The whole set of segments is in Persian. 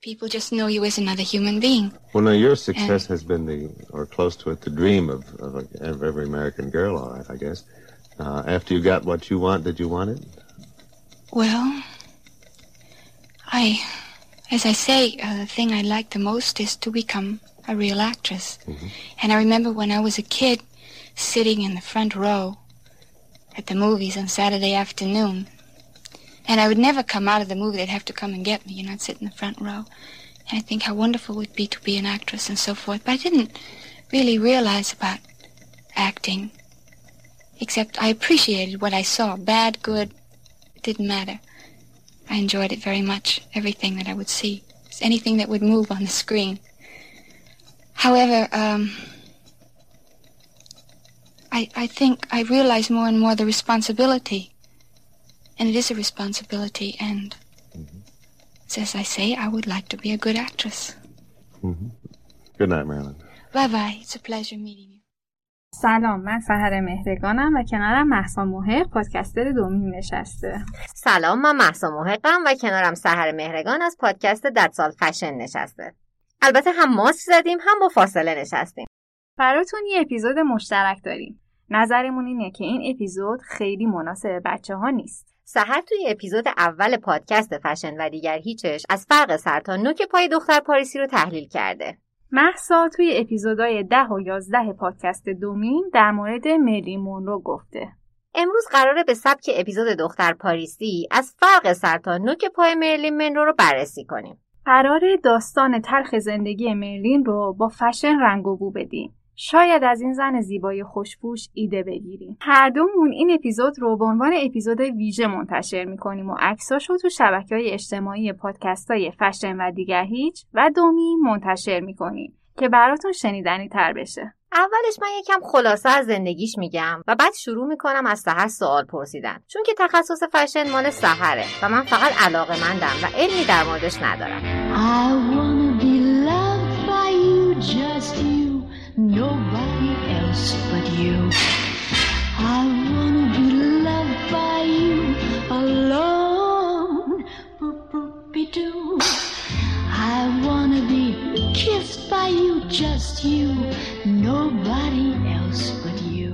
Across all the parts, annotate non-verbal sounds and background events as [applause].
People just know you as another human being. Well, now your success has been the, or close to it, the dream of, of, a, of every American girl, all right, I guess. Uh, after you got what you want, did you want it? Well, I, as I say, uh, the thing I like the most is to become a real actress. And I remember when I was a kid, sitting in the front row at the movies on Saturday afternoon. And I would never come out of the movie. They'd have to come and get me, you know, I'd sit in the front row. And I think how wonderful it would be to be an actress and so forth. But I didn't really realize about acting. Except I appreciated what I saw. Bad, good, it didn't matter. I enjoyed it very much, everything that I would see. Anything that would move on the screen. However, um, I, I think I realize more and more the responsibility. And it is a responsibility, and as I say, I would like to be a good actress. Good night, Marilyn. Bye bye. It's a pleasure meeting you. سلام من سهر مهرگانم و کنارم محسا موهر پادکستر دومین نشسته سلام من محسا محقم و کنارم سهر مهرگان از پادکست ددسال فشن نشسته البته هم ماست زدیم هم با فاصله نشستیم براتون یه اپیزود مشترک داریم نظرمون اینه که این اپیزود خیلی مناسب بچه ها نیست سهر توی اپیزود اول پادکست فشن و دیگر هیچش از فرق سر تا نوک پای دختر پاریسی رو تحلیل کرده. محسا توی اپیزودهای ده و یازده پادکست دومین در مورد ملی مونرو گفته. امروز قراره به سبک اپیزود دختر پاریسی از فرق سر تا نوک پای مرلین منرو رو بررسی کنیم. قرار داستان تلخ زندگی مرلین رو با فشن رنگ و بو بدیم. شاید از این زن زیبای خوشپوش ایده بگیریم. هر دومون این اپیزود رو به عنوان اپیزود ویژه منتشر می‌کنیم و عکساش رو تو شبکه های اجتماعی پادکست های فشن و دیگر هیچ و دومی منتشر می‌کنیم که براتون شنیدنی تر بشه. اولش من یکم خلاصه از زندگیش میگم و بعد شروع می‌کنم از سهر سوال پرسیدن. چون که تخصص فشن مال سهره و من فقط علاقه مندم و علمی در موردش ندارم. You. I wanna be loved by you alone. Boop-boop-be-doo. I wanna be kissed by you, just you, nobody else but you.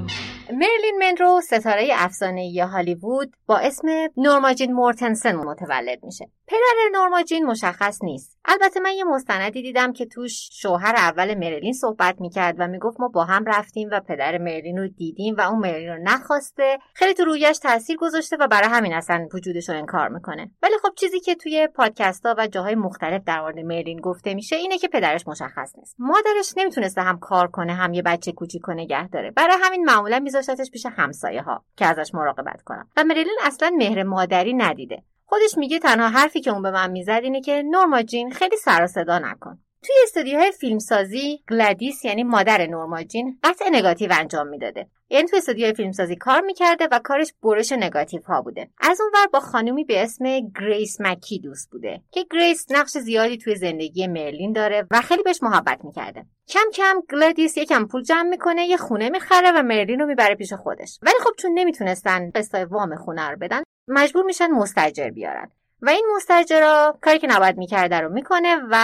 مرلین منرو ستاره افسانه‌ای هالیوود با اسم نورماجین مورتنسن متولد میشه. پدر نورماجین مشخص نیست. البته من یه مستندی دیدم که توش شوهر اول مرلین صحبت می‌کرد و می‌گفت ما با هم رفتیم و پدر مرلین رو دیدیم و اون مرلین رو نخواسته. خیلی تو رویش تاثیر گذاشته و برای همین اصلا وجودش رو انکار می‌کنه. ولی خب چیزی که توی پادکست ها و جاهای مختلف در مورد مرلین گفته میشه اینه که پدرش مشخص نیست. مادرش نمی‌تونسته هم کار کنه هم یه بچه کوچیک نگه داره. برای همین معمولا میذاشتش پیش همسایه ها که ازش مراقبت کنن و مرلین اصلا مهر مادری ندیده خودش میگه تنها حرفی که اون به من می‌زد اینه که نورما جین خیلی سر صدا نکن. توی استودیوهای فیلمسازی گلادیس یعنی مادر نورما جین قطع نگاتیو انجام می‌داده. یعنی توی استودیوهای فیلمسازی کار می‌کرده و کارش برش نگاتیو ها بوده. از اون ور با خانومی به اسم گریس مکی دوست بوده که گریس نقش زیادی توی زندگی مرلین داره و خیلی بهش محبت می‌کرده. کم کم گلادیس یکم پول جمع می‌کنه یه خونه می‌خره و مرلین رو می‌بره پیش خودش. ولی خب چون نمی‌تونستن قسطای وام خونه رو بدن مجبور میشن مستأجر بیارن. و این مستأجرا کاری که نباید می‌کرده رو می‌کنه و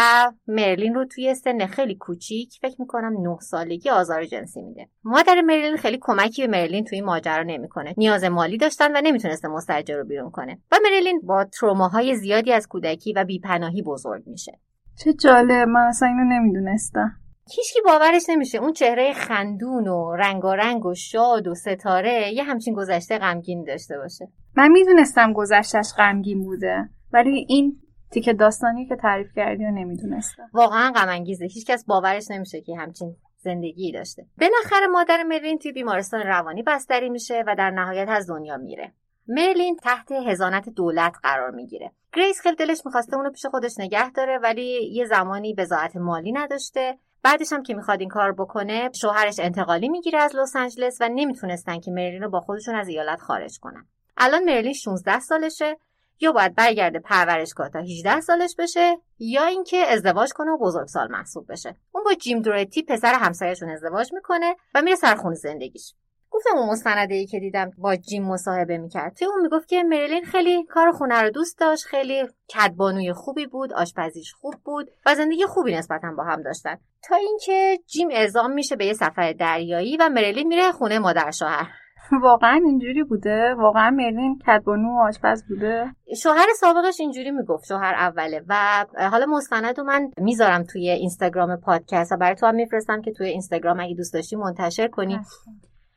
مرلین رو توی سن خیلی کوچیک فکر می‌کنم نه سالگی آزار جنسی میده. مادر مرلین خیلی کمکی به مرلین توی این ماجرا نمی‌کنه. نیاز مالی داشتن و نمی‌تونسته مستأجر رو بیرون کنه. و مرلین با تروماهای زیادی از کودکی و بیپناهی بزرگ میشه. چه جالب من اصلا اینو نمی‌دونستم. هیچکی باورش نمیشه. اون چهره خندون و رنگارنگ و شاد و ستاره یه همچین گذشته غمگین داشته باشه. من می‌دونستم گذشتش غمگین بوده ولی این تیکه داستانی که تعریف کردی رو نمی‌دونستم. واقعا غم انگیزه هیچکس باورش نمیشه که همچین زندگی داشته. بالاخره مادر مرلین توی بیمارستان روانی بستری میشه و در نهایت از دنیا میره. مرلین تحت حضانت دولت قرار می‌گیره. گریس خیلی دلش می‌خواسته اونو پیش خودش نگه داره ولی یه زمانی بضاعت مالی نداشته. بعدش هم که می‌خواد این کار بکنه شوهرش انتقالی می‌گیره از لس آنجلس و نمی‌تونستن که مرلین رو با خودشون از ایالت خارج کنن. الان مرلین 16 سالشه یا باید برگرده پرورشگاه تا 18 سالش بشه یا اینکه ازدواج کنه و بزرگسال محسوب بشه. اون با جیم دورتی پسر همسایهشون ازدواج می‌کنه و میره سرخونه زندگیش. گفتم اون مستنده ای که دیدم با جیم مصاحبه می‌کرد. توی اون می‌گفت که مریلین خیلی کار خونه رو دوست داشت خیلی کدبانوی خوبی بود آشپزیش خوب بود و زندگی خوبی نسبتا با هم داشتن. تا اینکه جیم اعزام میشه به یه سفر دریایی و مریلین میره خونه مادر شوهر. [laughs] واقعا اینجوری بوده؟ واقعا مرلین کدبانو آشپز بوده؟ شوهر سابقش اینجوری می‌گفت شوهر اوله و حالا مستند رو من می‌ذارم توی اینستاگرام پادکست و برای تو هم میفرستم که توی اینستاگرام اگه دوست داشتی منتشر کنی.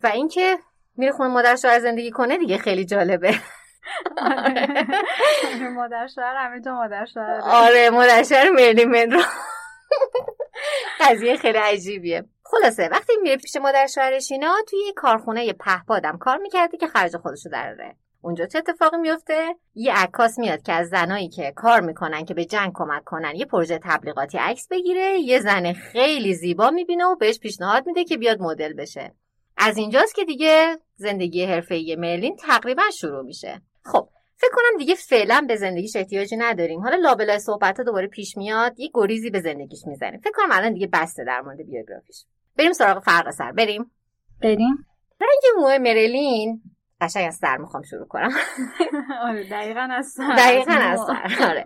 و اینکه میره خونه مادر شوهر زندگی کنه دیگه خیلی جالبه. [laughs] مادر شوهر همه جا مادر شوهر آره مادر شوهر مرلین منرو [laughs] قضیه خیلی عجیبیه. خلاصه وقتی میره پیش مادر شوهرش اینا توی یه کارخونه پهپادم کار می‌کرده که خرج خودشو دراره اونجا چه اتفاقی میفته؟ یه عکاس میاد که از زنایی که کار می‌کنن که به جنگ کمک کنن یه پروژه تبلیغاتی عکس بگیره یه زن خیلی زیبا می‌بینه و بهش پیشنهاد میده که بیاد مدل بشه. از اینجاست که دیگه زندگی حرفه‌ای مرلین تقریبا شروع میشه. خب فکر کنم دیگه فعلا به زندگیش احتیاجی نداریم. حالا لابلای صحبت ها دوباره پیش میاد یه گریزی به زندگیش می‌زنیم. فکر کنم الان دیگه بسته در مورد بیوگرافیش. بریم سراغ فرق سر. بریم. بریم. رنگ موه مرلین. قشنگ از سر می‌خوام شروع کنم. [laughs] آره دقیقا از سر. دقیقا از سر. آره.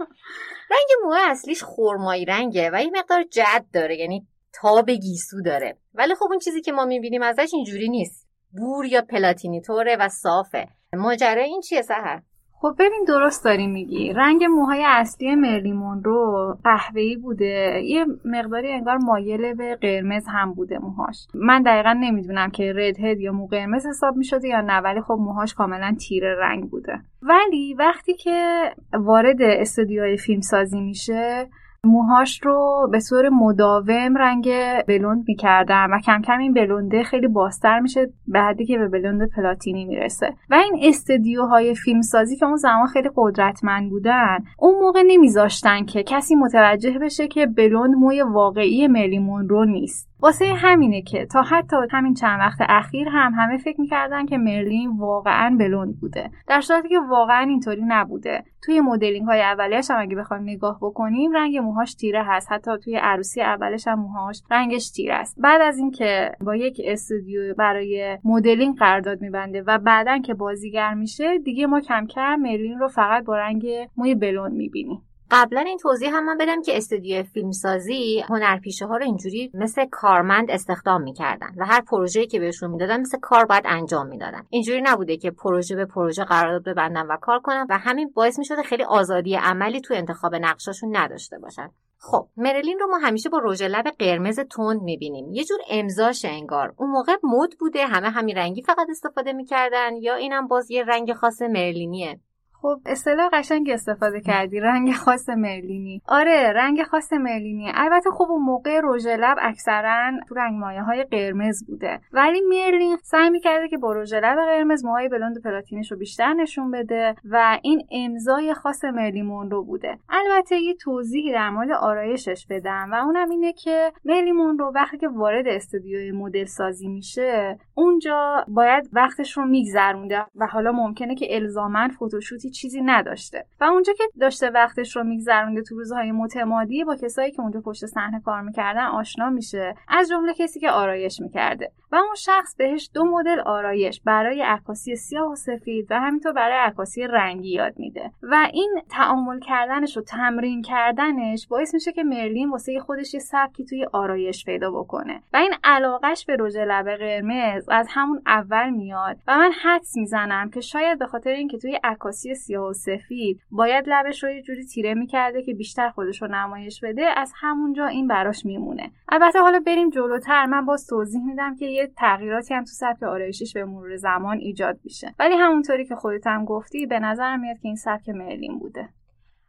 رنگ موه اصلیش خرمایی رنگه و یه مقدار جد داره یعنی تاب گیسو داره. ولی خب اون چیزی که ما می‌بینیم ازش اینجوری نیست. بور یا پلاتینی طوره و صافه. ماجرا این چیه سهر خب ببین درست داری میگی. رنگ موهای اصلی مرلیمون رو قهوه‌ای بوده. یه مقداری انگار مایل به قرمز هم بوده موهاش. من دقیقا نمی‌دونم که رد هد یا مو قرمز حساب می‌شده یا نه ولی خب موهاش کاملا تیره رنگ بوده. ولی وقتی که وارد استودیوهای فیلم سازی میشه موهاش رو به طور مداوم رنگ بلوند می‌کردن و کم کم این بلونده خیلی بازتر میشه به حدی که به بلوند پلاتینی می‌رسه. و این استدیوهای فیلمسازی که اون زمان خیلی قدرتمند بودن اون موقع نمیذاشتن که کسی متوجه بشه که بلوند موی واقعی ملی مونرو نیست. واسه همینه که تا حتی همین چند وقت اخیر هم همه فکر می‌کردن که مرلین واقعا بلوند بوده. در صورتی که واقعا اینطوری نبوده. توی مدلینگ های اولیش هم اگه بخوایم نگاه بکنیم رنگ موهاش تیره هست. حتی توی عروسی اولش هم موهاش رنگش تیره است. بعد از اینکه با یک استودیو برای مدلینگ قرارداد میبنده و بعدا که بازیگر میشه دیگه ما کم کم مرلین رو فقط با رنگ موی بلوند می‌بینیم. قبلا این توضیح هم من بدم که استودیو فیلمسازی هنرپیشه ها رو اینجوری مثل کارمند استخدام می‌کردن و هر پروژه‌ای که بهشون می‌دادن مثل کار باید انجام می‌دادن. اینجوری نبوده که پروژه به پروژه قرارداد ببندن و کار کنن و همین باعث می‌شده خیلی آزادی عملی تو انتخاب نقشاشون نداشته باشن. خب مرلین رو ما همیشه با رژ لب قرمز تند می‌بینیم. یه جور امضاش انگار. اون موقع مد بوده همه همین رنگی فقط استفاده می‌کردن یا اینم باز یه رنگ خاص مرلینیه. خب اصطلاح قشنگ استفاده کردی رنگ خاص مرلینی. آره رنگ خاص مرلینی. البته خب اون موقع رژ لب اکثرا تو رنگ مایه های قرمز بوده. ولی مرلین سعی می‌کرده که با رژ لب قرمز موهای بلوند پلاتینش رو بیشتر نشون بده و این امضای خاص مرلی رو بوده. البته یه توضیحی در مورد آرایشش بدم و اونم اینه که مرلی رو وقتی که وارد استودیوی مدل سازی میشه اونجا باید وقتش رو میگذرونده و حالا ممکنه که الزاما فوتوشوتی چیزی نداشته. و اونجا که داشته وقتش رو میگذرونده تو روزهای متمادی با کسایی که اونجا پشت صحنه کار می‌کردن آشنا میشه. از جمله کسی که آرایش می‌کرده. و اون شخص بهش دو مدل آرایش برای عکاسی سیاه و سفید و همینطور برای عکاسی رنگی یاد میده. و این تعامل کردنش و تمرین کردنش باعث میشه که مرلین واسه خودش یه سبکی توی آرایش پیدا بکنه. و این علاقش به رژ لب قرمز از همون اول میاد. و من حدس می‌زنم که شاید به خاطر اینکه توی عکاسی سیاه و سفید. باید لبش رو یه جوری تیره می‌کرده که بیشتر خودش رو نمایش بده. از همونجا این براش میمونه. البته حالا بریم جلوتر. من باز توضیح میدم که یه تغییراتی هم تو سبک آرایشیش به مرور زمان ایجاد میشه. ولی همونطوری که خودت هم گفتی به نظر میاد که این سبک مرلین بوده.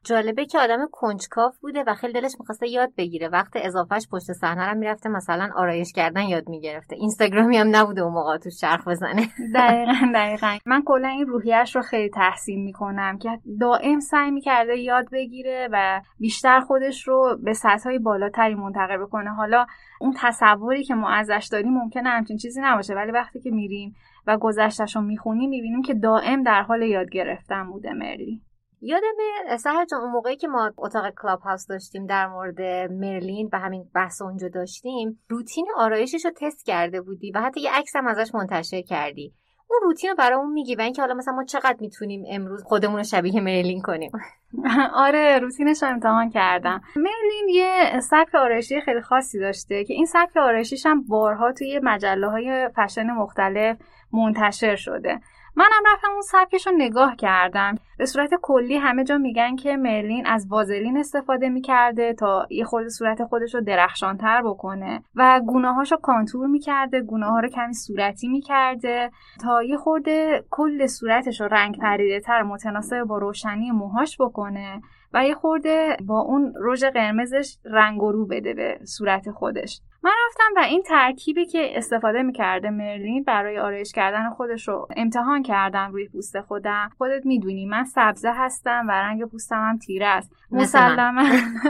جالبه که آدم کنجکاف بوده و خیلی دلش می‌خواسته یاد بگیره. وقت اضافهش پشت صحنه رو می‌رفته مثلا آرایش کردن یاد می‌گرفته. اینستاگرامی هم نبوده اون موقع تو چرخ بزنه. [laughs] دقیقا دقیقا. من کلا این روحیش رو خیلی تحسین می‌کنم که دائم سعی می‌کرده یاد بگیره و بیشتر خودش رو به سطح بالاتری منتقل بکنه. حالا اون تصوری که ما ازش داریم ممکنه همچین چیزی نباشه ولی وقتی که میریم و گذشتش رو می‌خونیم می‌بینیم که دائم در حال یاد گرفتن بوده مرلی یادمه سهر جان اون موقعی که ما اتاق کلاب هاوس داشتیم در مورد مرلین و همین بحث اونجا داشتیم روتین آرایشش رو تست کرده بودی و حتی یه عکس هم ازش منتشر کردی. اون روتین رو برامون میگی و اینکه حالا مثلا ما چقدر می‌تونیم امروز خودمون رو شبیه مرلین کنیم. [laughs] آره روتینش رو امتحان کردم. مرلین یه سبک آرایشی خیلی خاصی داشته که این سبک آرایشیش هم بارها توی مجله های فشن مختلف منتشر شده. منم رفتم اون سبکش رو نگاه کردم. به صورت کلی همه جا میگن که مرلین از وازلین استفاده می‌کرده تا یه خورده صورت خودش رو درخشانتر بکنه و گوناهاش رو کانتور می‌کرده گناه ها رو کمی صورتی می‌کرده تا یه خورده کل صورتش رو رنگ پریده تر متناسب با روشنی موهاش بکنه. و یه خورده با اون رژ قرمزش رنگ و رو بده به صورت خودش. من رفتم و این ترکیبی که استفاده می‌کرده مرلین برای آرایش کردن خودش رو امتحان کردم روی پوست خودم. خودت می‌دونی من سبزه هستم و رنگ پوستم هم تیره است. مسلما.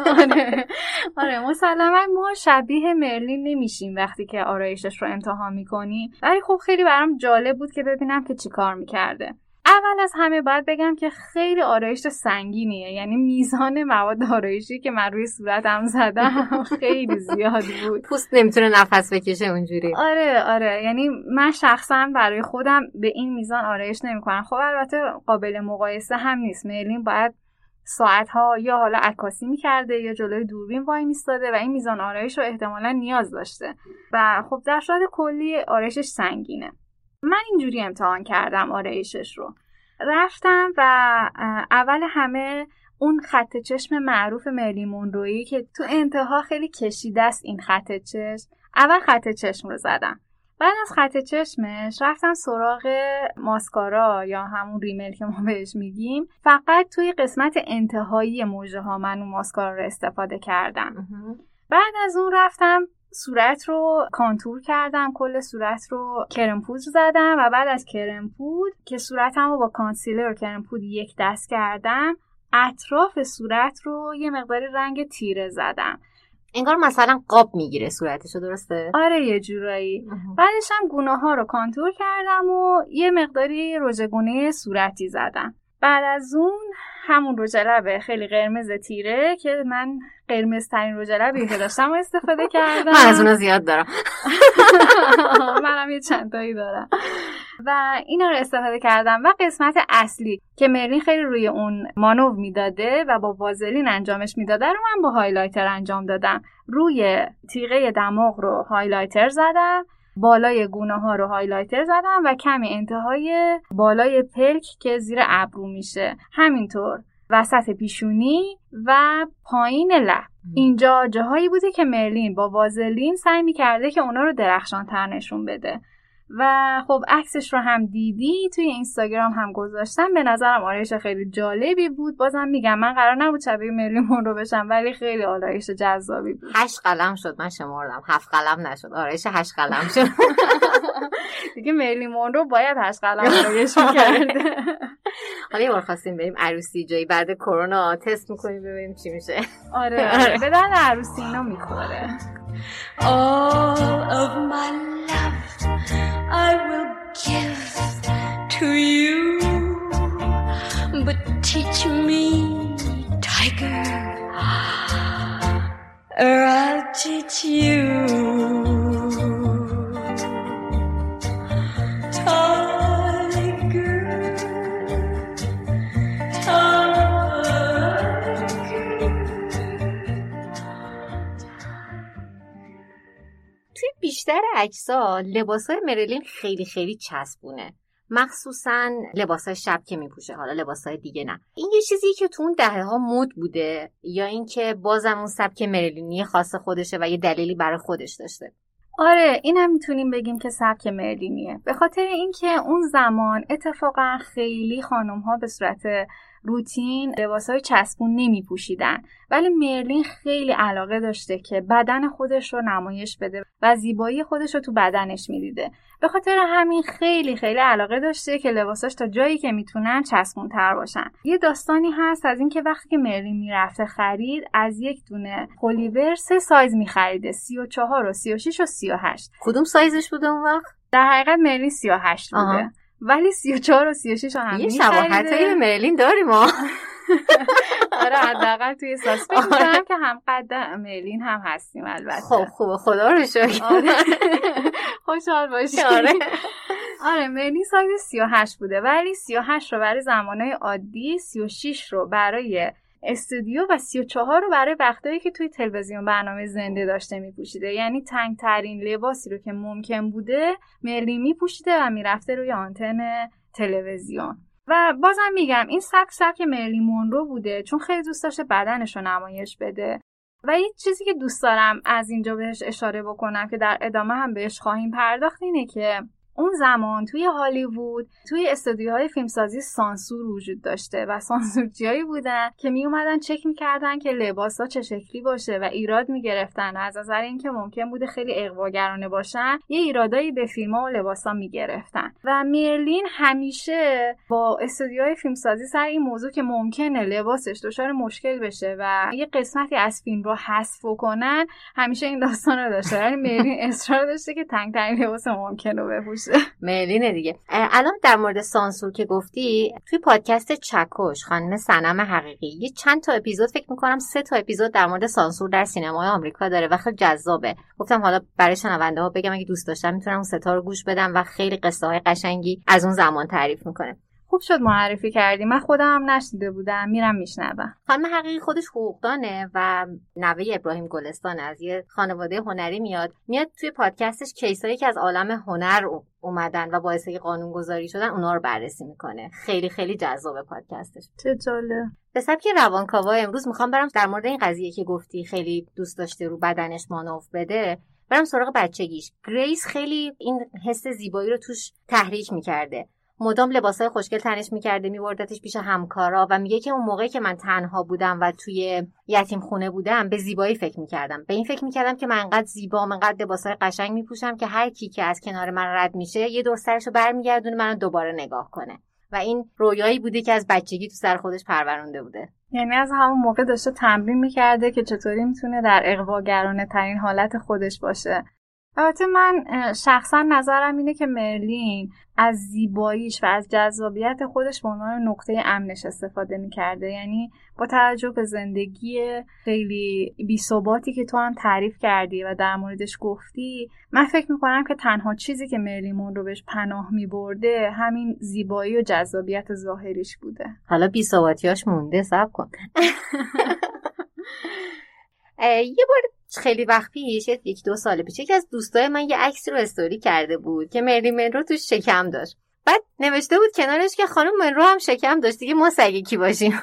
آره. آره مسلما ما شبیه مرلین نمیشیم وقتی که آرایشش رو امتحان می‌کنیم ولی خب خیلی برام جالب بود که ببینم که چیکار می‌کرده. اول از همه باید بگم که خیلی آرایش سنگینیه. یعنی میزان مواد آرایشی که من روی صورتم زدم [laughs] خیلی زیاد بود. پوست نمی‌تونه نفس بکشه اونجوری. آره آره. یعنی من شخصا برای خودم به این میزان آرایش نمی‌کنم. خب البته قابل مقایسه هم نیست. میلین باید ساعتها یا حالا عکاسی می‌کرده یا جلوی دوربین وای میستاده و این میزان آرایش رو احتمالا نیاز داشته. و خب در صورت کلی آرایشش سنگینه. من اینجوری امتحان کردم آرایشش رو. رفتم و اول همه اون خط چشم معروف ملی مونرویی که تو انتها خیلی کشیده است این خط چشم. اول خط چشم رو زدم. بعد از خط چشمش رفتم سراغ ماسکارا یا همون ریمل که ما بهش میگیم. فقط توی قسمت انتهایی موجه ها من اون ماسکارا رو استفاده کردم. بعد از اون رفتم صورت رو کانتور کردم کل صورت رو کرم پود زدم و بعد از کرم پود که صورتم رو با کانسیلر و کرم پود یک دست کردم اطراف صورت رو یه مقداری رنگ تیره زدم. انگار مثلا قاب می‌گیره صورتشو درسته؟ آره یه جورایی. بعدش هم گونه ها رو contour کردم و یه مقداری رژگونه صورتی زدم. بعد از اون همون رژ لب خیلی قرمز تیره که من قرمز ترین رژ لبی که داشتم استفاده کردم. من از اونها زیاد دارم. [laughs] منم یه چند تایی دارم. و اینا رو استفاده کردم. و قسمت اصلی که مرلین خیلی روی اون مانور می‌داده و با وازلین انجامش می‌داده رو من با highlighter انجام دادم. روی تیغه دماغ رو highlighter زدم. بالای گونه ها رو highlighter زدم و کمی انتهای بالای پلک که زیر ابرو میشه. همینطور وسط پیشونی و پایین لب. اینجا جاهایی بوده که مرلین با وازلین سعی می‌کرده که اونا رو درخشان تر نشون بده. و خب عکسش رو هم دیدی توی اینستاگرام هم گذاشتم. به نظرم آرایش خیلی جالبی بود. بازم میگم من قرار نبود شبیه مرلین منرو بشم ولی خیلی آرایش جذابی بود. هشت قلم شد من شمردم. هفت قلم نشد. آرایش هشت قلم شد. [laughs] دیگه میلی رو باید هشت قلم آرایش می‌کرده [laughs] حالا یه بار خواستیم بریم عروسی جایی بعد کرونا تست می‌کنیم ببینیم چی میشه. آره آره. به درد عروسی اینا می‌خوره. All of my love I will give to you. But teach me, tiger, or I'll teach you. بیشتر اجزا لباسای مرلین خیلی خیلی چسبونه. مخصوصا لباسای شب که میپوشه حالا لباسای دیگه نه. این یه چیزی که تو اون دهه ها مد بوده یا اینکه بازم اون سبک مرلینی خاص خودشه و یه دلیلی برای خودش داشته. آره این هم می‌تونیم بگیم که سبک مرلینیه. به خاطر اینکه اون زمان اتفاقا خیلی خانم ها به صورت روتین لباسهای چسبون نمی پوشیدن ولی مرلین خیلی علاقه داشته که بدن خودش رو نمایش بده و زیبایی خودش رو تو بدنش می‌دیده. به خاطر همین خیلی خیلی علاقه داشته که لباساش تا جایی که می‌تونن چسبون تر باشن. یه داستانی هست از اینکه وقتی که مرلین می‌رفته خرید از یک دونه پلیور سه سایز میخریده 34 و 36 و 38 کدوم سایزش بوده اون وقت؟ در حقیقت مرلین 38 بوده. آها. ولی 34 و 36 هم یه شباهتایی به مرلین داریم ما. [laughs] [laughs] آره حداقل توی احساس فکر می‌کنم که هم قد مرلین هم هستیم البته. خب خوبه. خدا رو شکر. آره. [laughs] خوشحال باشی آره. آره مرلین سایز 38 بوده. ولی 38 رو برای زمانهای عادی 36 رو برای استودیو و 34 رو برای وقتایی که توی تلویزیون برنامه زنده داشته میپوشیده. یعنی تنگترین لباسی رو که ممکن بوده مرلین میپوشیده و می‌رفته روی آنتن تلویزیون. و بازم میگم این سبک سبک مرلی مونرو بوده چون خیلی دوست داشته بدنش رو نمایش بده. و یه چیزی که دوست دارم از اینجا بهش اشاره بکنم که در ادامه هم بهش خواهیم پرداخت اینه که اون زمان توی هالیوود توی استودیوهای فیلمسازی سانسور وجود داشته و [laughs] سانسورجیایی بودن که می اومدن چک می‌کردن که لباسا چه شکلی باشه و ایراد می‌گرفتن از نظر اینکه ممکن بوده خیلی اقواگرانه باشن یه ایرادایی به فیلم و لباسا می‌گرفتن. و میرلین همیشه با استودیوهای فیلمسازی سر این موضوع که ممکنه لباسش دچار مشکل بشه و یه قسمتی از فیلم رو حذف کنن همیشه این داستان رو داشته. یعنی میرلین اصرار داشته که تنگ ترین لباس ممکن رو بپوشه. [laughs] مرلینه دیگه. الان در مورد سانسور که گفتی توی پادکست چکش خانم سنم حقیقی یه چند تا اپیزود فکر می‌کنم سه تا اپیزود در مورد سانسور در سینمای آمریکا داره و خیلی جذابه. گفتم حالا برای شنونده ها بگم اگه دوست داشتم می‌تونم اون ستا رو گوش بدم و خیلی قصه های قشنگی از اون زمان تعریف می‌کنه خوب شد معرفی کردی. من خودم هم نشنیده بودم. میرم میشنوم. خانم حقیقی خودش حقوقدانه و نوه ابراهیم گلستان از یه خانواده هنری میاد. میاد توی پادکستش کیسایی که از عالم هنر او- اومدن و باعث قانون گذاری شدن اونا رو بررسی می‌کنه. خیلی خیلی جذاب پادکستش. چه جالب. به سبک روانکاوا امروز می‌خوام برم در مورد این قضیه که گفتی خیلی دوست داشته رو بدنش مانوف بده برم سراغ بچگیش. گریس خیلی این حس زیبایی رو توش تحریک می‌کرده. مدام لباسای خوشگل تنش می‌کرده میبردتش پیش همکارا و میگه که اون موقعی که من تنها بودم و توی یتیم خونه بودم به زیبایی فکر می‌کردم. به این فکر می‌کردم که من انقدر زیبا انقدر لباسای قشنگ میپوشم که هر کی که از کنار من رد میشه یه دور سرشو برمیگردونه منو دوباره نگاه کنه. و این رویایی بوده که از بچگی تو سر خودش پرورونده بوده. یعنی از همون موقع داشته تمرین می‌کرده که چطوری می‌تونه در اقواگرانه ترین حالت خودش باشه. البته من شخصا نظرم اینه که مرلین از زیباییش و از جذابیت خودش به عنوان نقطه امنش استفاده می‌کرده. یعنی با توجه به زندگی خیلی بیثباتی که تو هم تعریف کردی و در موردش گفتی من فکر می‌کنم که تنها چیزی که مرلیمون رو بهش پناه میبرده همین زیبایی و جذابیت ظاهریش بوده. حالا بی مونده سب کن. [laughs] [laughs] یه بار خیلی وقت پیش یک دو سال پیش یکی از دوستای من یه عکسی رو استوری کرده بود که مری منرو توش شکم داشت. بعد نوشته بود کنارش که خانم منرو هم شکم داشت دیگه ما سگه کی باشیم. [laughs]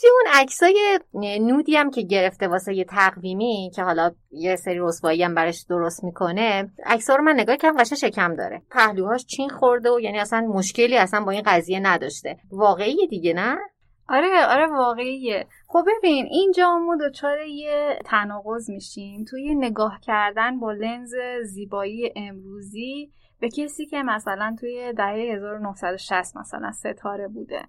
توی اون عکسای نودی هم که گرفته واسه یه تقویمی که حالا یه سری رسوایی هم براش درست می‌کنه عکس‌ها رو من نگاه کردم قشنگ شکم داره. پهلوهاش چین خورده و یعنی اصلا مشکلی اصلا با این قضیه نداشته. واقعیه دیگه نه؟ آره آره واقعیه. خب ببین اینجا ما دچار یه تناقض میشیم. توی نگاه کردن با لنز زیبایی امروزی به کسی که مثلا توی دهه 1960 مثلا ستاره بوده.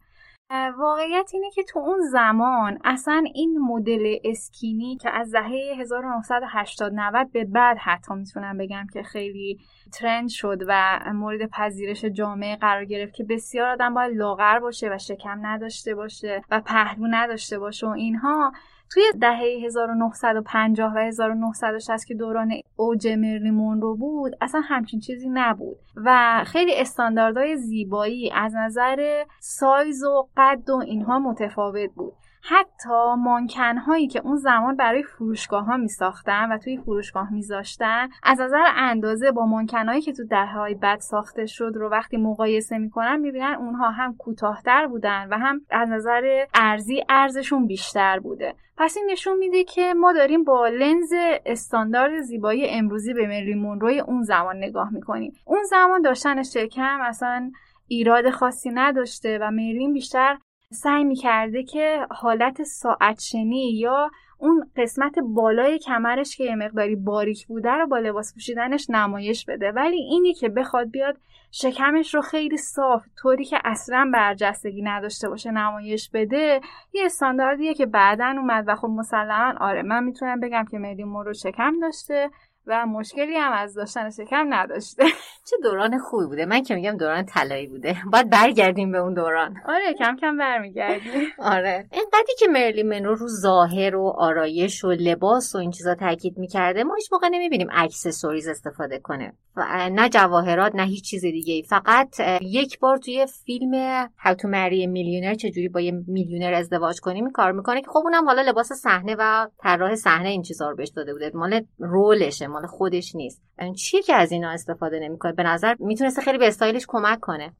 واقعیت اینه که تو اون زمان اصلا این مدل اسکینی که از دهه 1980 90 به بعد حتی می‌تونم بگم که خیلی ترند شد و مورد پذیرش جامعه قرار گرفت که بسیار آدم باید لاغر باشه و شکم نداشته باشه و پهلو نداشته باشه و اینها توی دهه 1950 و 1960 که دوران اوج مرلی مونرو بود اصلا همچین چیزی نبود. و خیلی استانداردهای زیبایی از نظر سایز و قد و اینها متفاوت بود. حتی مانکن هایی که اون زمان برای فروشگاه ها می ساختن و توی فروشگاه می زاشتن از نظر اندازه با مانکن هایی که تو دهه های بعد ساخته شد رو وقتی مقایسه می‌کنن می‌بینن اونها هم کوتاهتر بودن و هم از نظر ارزی ارزشون بیشتر بوده. پس این نشون میده که ما داریم با لنز استاندارد زیبایی امروزی به مری مونروی اون زمان نگاه می‌کنیم. اون زمان داشتن شکم اصلا ایراد خاصی نداشته و مرلین بیشتر سعی می‌کرده که حالت ساعت شنی یا اون قسمت بالای کمرش که یه مقداری باریک بوده رو با لباس پوشیدنش نمایش بده. ولی اینی که بخواد بیاد شکمش رو خیلی صاف طوری که اصلا برجستگی نداشته باشه نمایش بده یه استانداردیه که بعدا اومد و خب مسلما آره من می‌تونم بگم که مرلین منرو شکم داشته. و مشکلی هم از داشتن شکم نداشته. [laughs] چه دوران خوبی بوده. من که میگم دوران طلایی بوده. [laughs] باید برگردیم به اون دوران. آره کم کم برمیگردیم. [laughs] آره. اینقدری که مرلین منرو رو ظاهر و آرایش و لباس و این چیزا تاکید می‌کرده ما هیچ موقع نمی‌بینیم accessories استفاده کنه. و نه جواهرات نه هیچ چیز دیگه ای فقط یک بار توی فیلم How to Marry Millionaire چجوری با یه میلیونر ازدواج کنیم کار می‌کنه که خب اونم حالا لباس صحنه و طراح صحنه این چیزا رو بهش داده بوده. مال رولشه مال خودش نیست. چیه که از اینا استفاده نمی‌کنه؟ به نظر می‌تونسته خیلی به استایلش کمک کنه.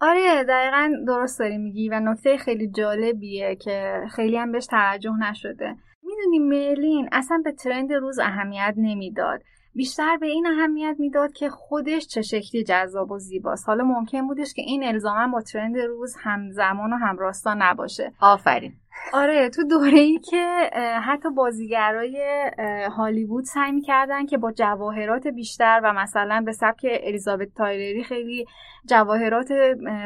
آره دقیقا درست داری میگی و نکته خیلی جالبیه که خیلی هم بهش توجه نشده. می‌دونی مرلین اصلا به ترند روز اهمیت نمی‌داد. بیشتر به این اهمیت می‌داد که خودش چه شکلی جذاب و زیباست. حالا ممکن بودش که این الزاما با ترند روز همزمان و همراستا نباشه. آفرین. آره تو دوره ای که حتی بازیگرای هالیوود سعی می‌کردن که با جواهرات بیشتر و مثلا به سبک الیزابت تایلری خیلی جواهرات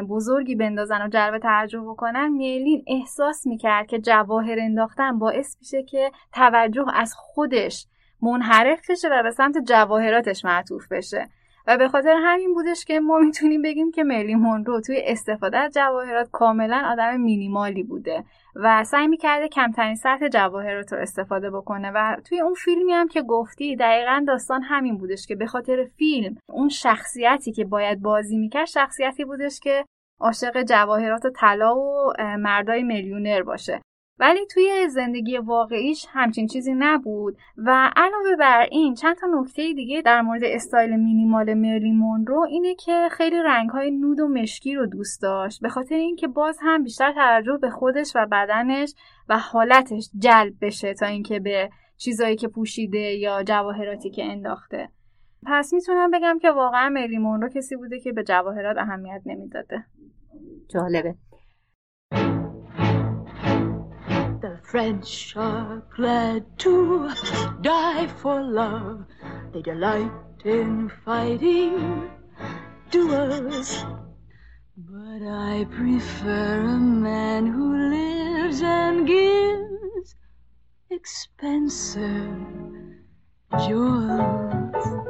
بزرگی بندازن و جلب توجه بکنن میلین احساس می‌کرد که جواهر انداختن باعث میشه که توجه از خودش منحرف بشه و به سمت جواهراتش معطوف بشه. و به خاطر همین بودش که ما می‌تونیم بگیم که ملی مونرو توی استفاده از جواهرات کاملا آدم مینیمالی بوده و سعی می‌کرده کمترین سطح جواهرات رو استفاده بکنه و توی اون فیلمی هم که گفتی دقیقا داستان همین بودش که به خاطر فیلم اون شخصیتی که باید بازی می‌کرد شخصیتی بودش که عاشق جواهرات طلا و مردای میلیونر باشه. ولی توی زندگی واقعیش همچین چیزی نبود و علاوه بر این چند تا نکته دیگه در مورد استایل مینیمال مرلی مونرو اینه که خیلی های نود و مشکی رو دوست داشت. به خاطر اینکه باز هم بیشتر توجه به خودش و بدنش و حالتش جلب بشه تا اینکه به چیزایی که پوشیده یا جواهراتی که انداخته. پس می‌تونم بگم که واقعا مرلی مونرو کسی بوده که به جواهرات اهمیت نمی‌داده. جالبه. French are glad to die for love. They delight in fighting duels. But I prefer a man who lives and gives expensive jewels.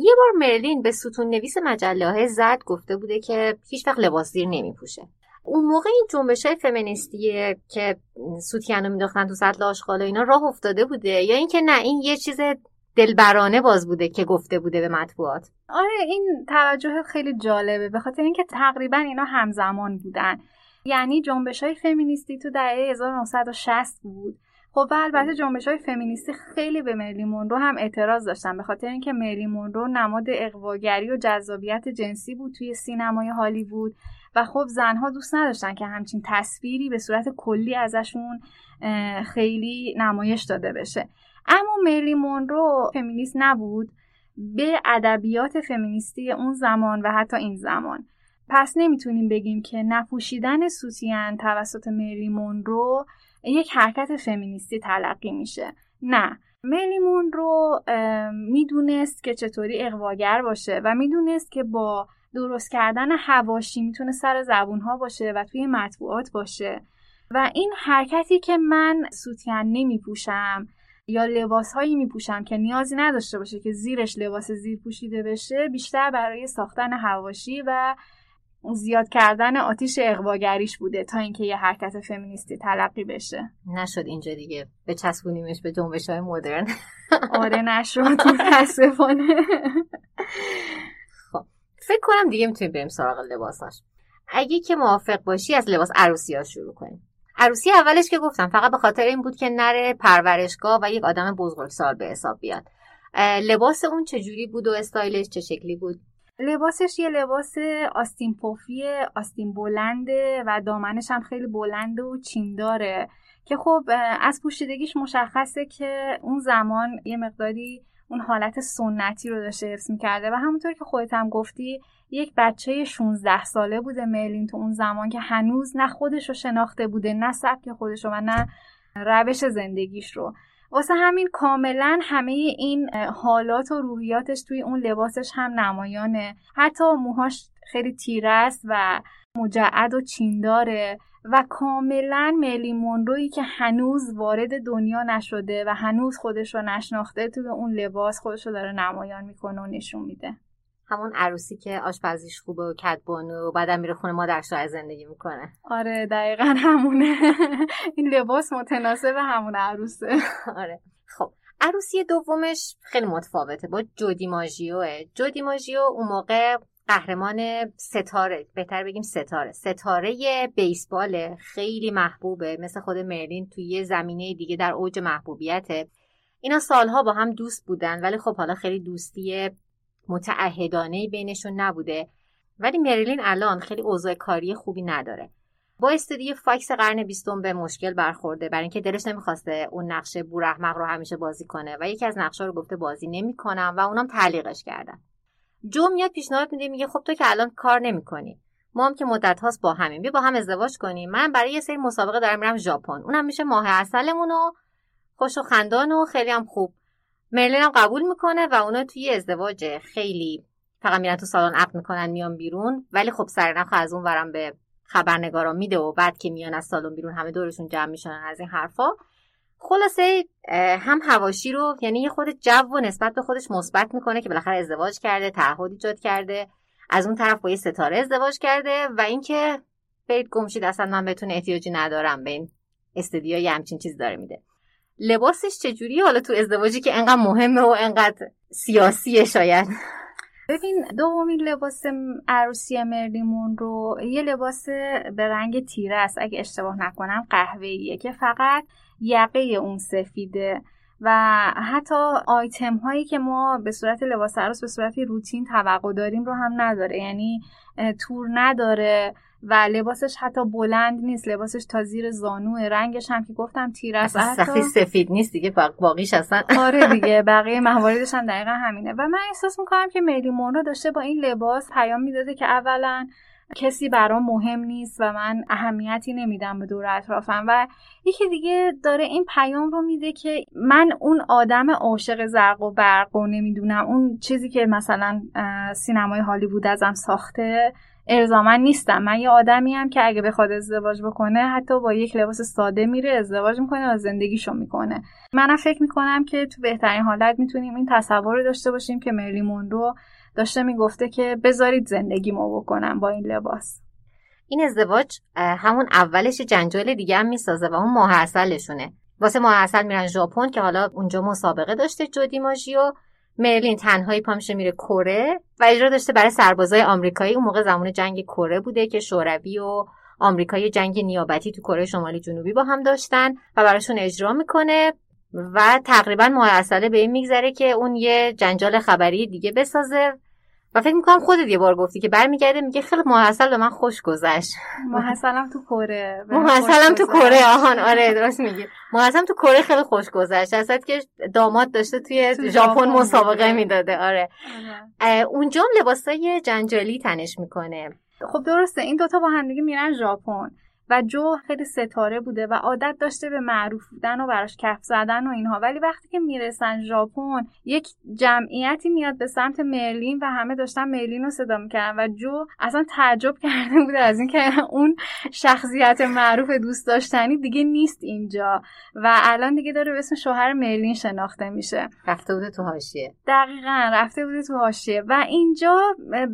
یه بار مرلین به ستون نویس مجله زد گفته بوده که هیچ وقت لباس زیر نمیپوشه. اون موقع این جنبش های فمینیستی که سوتیانو میداختن تو سطل آشغال اینا راه افتاده بوده؟ یا اینکه نه این یه چیز دلبرانه باز بوده که گفته بوده به مطبوعات؟ آره این توجه خیلی جالبه به خاطر اینکه تقریبا اینا همزمان بودن. یعنی جنبش های فمینیستی تو دهه 1960 بود. خب و البته جنبش های فمینیستی خیلی به مرلی مونرو هم اعتراض داشتن به خاطر اینکه مرلی مونرو نماد اقواگری و جذابیت جنسی بود توی سینمای هالیوود و خب زنها دوست نداشتن که همچین تصویری به صورت کلی ازشون خیلی نمایش داده بشه. اما مرلی مونرو فمینیست نبود به ادبیات فمینیستی اون زمان و حتی این زمان. پس نمی‌تونیم بگیم که نپوشیدن سوتین توسط مرلی مونرو یک حرکت فمینیستی تلقی میشه. نه ملیمون رو می‌دونست که چطوری اقواگر باشه و می‌دونست که با درست کردن هواشی می‌تونه سر زبون ها باشه و توی مطبوعات باشه. و این حرکتی که من سوتین نمیپوشم یا لباس هایی میپوشم که نیازی نداشته باشه که زیرش لباس زیر پوشیده بشه بیشتر برای ساختن هواشی و زیاد کردن آتیش اقواگریش بوده تا اینکه یه حرکت فمینیستی تلقی بشه. نشد اینجا دیگه. به چسبونیمش به جنبش های مدرن. [laughs] آره نشد. متاسفانه. خب. فکر کنم دیگه می‌تونیم بریم سراغ لباساش. اگه که موافق باشی از لباس عروسی ها شروع کنیم. عروسی اولش که گفتم فقط به خاطر این بود که نره پرورشگاه و یک آدم بزرگسال به حساب بیاد. لباس اون چجوری بود و استایلش چه شکلی بود؟ لباسش یه لباس آستین پفی آستین بلنده و دامنش هم خیلی بلند و چینداره که خب از پوشیدگیش مشخصه که اون زمان یه مقداری اون حالت سنتی رو داشته حفظ می‌کرده و همونطور که خودت هم گفتی یک بچه 16 ساله بوده میلین تو اون زمان که هنوز نه خودش رو شناخته بوده نه سبک خودش و نه روش زندگیش رو. واسه همین کاملا همه این حالات و روحیاتش توی اون لباسش هم نمایانه. حتی موهاش خیلی تیره است و مجعد و چینداره و کاملا میلی مونرویی که هنوز وارد دنیا نشده و هنوز خودش رو نشناخته توی اون لباس خودش رو داره نمایان می‌کنه و نشون میده. همون عروسی که آشپزیش خوبه و کتبانو و بعدم میره خونه مادرش رو زندگی می‌کنه. آره دقیقا همونه. [laughs] این لباس متناسب همون عروسه. [laughs] آره. خب عروسی دومش خیلی متفاوته با جودی ماژیوه. جودی ماژیو اون موقع قهرمان ستاره بهتر بگیم ستاره. ستاره بیسبال خیلی محبوبه. مثل خود مرلین توی یه زمینه دیگه در اوج محبوبیته. اینا سالها با هم دوست بودن ولی خب حالا خیلی دوستی متعهدانه بینشون نبوده. ولی مریلین الان خیلی اوضاع کاری خوبی نداره. با استودیو فاکس قرن بیستم به مشکل برخورده. برای اینکه دلش نمی‌خواسته اون نقش بورحمق رو همیشه بازی کنه و یکی از نقشا رو گفته بازی نمی‌کنم و اونم تعلیقش کردن. جو میاد پیشنهاد میده میگه خب تو که الان کار نمی‌کنی. ما هم که مدت هاست با همین بیا با هم ازدواج کنیم. من برای یه سری مسابقه دارم میرم ژاپن. اونم میشه ماه اصلمون و خوش و خندان و خیلی هم خوب. مرلین هم قبول می‌کنه و اونا توی ازدواج خیلی فقط میرن تو سالن عقد می‌کنن میان بیرون. ولی خب سرنخ از اون ورم به خبرنگارا میده و بعد که میان از سالن بیرون همه دورشون جمع میشن از این حرفا. خلاصه هم هواشی رو یعنی یه خود جو و نسبت به خودش مثبت می‌کنه که بالاخره ازدواج کرده تعهد ایجاد کرده. از اون طرف با یه ستاره ازدواج کرده و اینکه برید گمشید اصلا من بهتون احتیاجی ندارم به این استودیو یه همچین چیز داره میده. لباسش چجوری حالا تو ازدواجی که انقدر مهمه و انقدر سیاسیه شاید. ببین دومین لباس عروسی مرلیمون رو یه لباس به رنگ تیره است. اگه اشتباه نکنم قهوه‌ایه که فقط یقه اون سفیده. و حتی آیتم هایی که ما به صورت لباس عروس به صورت روتین توقع داریم رو هم نداره. یعنی تور نداره. و لباسش حتی بلند نیست لباسش تا زیر زانوه رنگش هم که گفتم تیر است. حتی... سفید نیست دیگه باقیش اصلا. آره [laughs] دیگه بقیه مواردش هم دقیقا همینه. و من احساس می‌کنم که میلی رو داشته با این لباس پیام می‌داده که اولا کسی برام مهم نیست و من اهمیتی نمیدم به دور اطرافم. و یکی دیگه داره این پیام رو میده که من اون آدم عاشق زرق و برق و نمی‌دونم. اون چیزی که مثلا سینمای هالیوود ازم ساخته الزاما نیستم. من یه آدمی هم که اگه بخواد ازدواج بکنه حتی با یک لباس ساده میره ازدواج می‌کنه و زندگیشو می‌کنه. منم فکر می‌کنم که تو بهترین حالت می‌تونیم این تصور رو داشته باشیم که مرلی مونرو داشته می‌گفته که بذارید زندگی ما بکنم با این لباس. این ازدواج همون اولش جنجال دیگه هم می‌سازه و اون ماه اصلشونه واسه ماه اصل میرن ژاپن که حالا اونجا مسابقه داشته جودی ماژیو مرلین تنهایی پامشه میره کره و اجرا داشته برای سربازای آمریکایی. اون موقع زمان جنگ کره بوده که شوروی و آمریکای جنگ نیابتی تو کره شمالی جنوبی با هم داشتن و براشون اجرا می‌کنه و تقریبا ماه به این میگذره که اون یه جنجال خبری دیگه بسازه. و فکر می‌کنم خودت یه بار گفتی که برمیگرده میگه خیلی ماحصل به من خوش گذشت. ماحصلم تو کره. [laughs] ماحصلم تو کره آهان. آره درست میگی. ماحصلم تو کره خیلی خوش گذشت. اصلا که داماد داشته توی ژاپن مسابقه می‌داده. آره, آره. اونجا لباسای جنجالی تنش می‌کنه. خب درسته این دوتا با هم دیگه میرن ژاپن. و جو خیلی ستاره بوده و عادت داشته به معروف بودن و براش کف زدن و اینها. ولی وقتی که می‌رسن ژاپن یک جمعیتی میاد به سمت مرلین و همه داشتن مرلین رو صدا می‌کردن و جو اصلا تعجب [laughs] کرده بوده از اینکه اون شخصیت معروف دوست داشتنی دیگه نیست اینجا و الان دیگه داره به اسم شوهر مرلین شناخته میشه. رفته بوده تو حاشیه. دقیقا رفته بوده تو حاشیه. و اینجا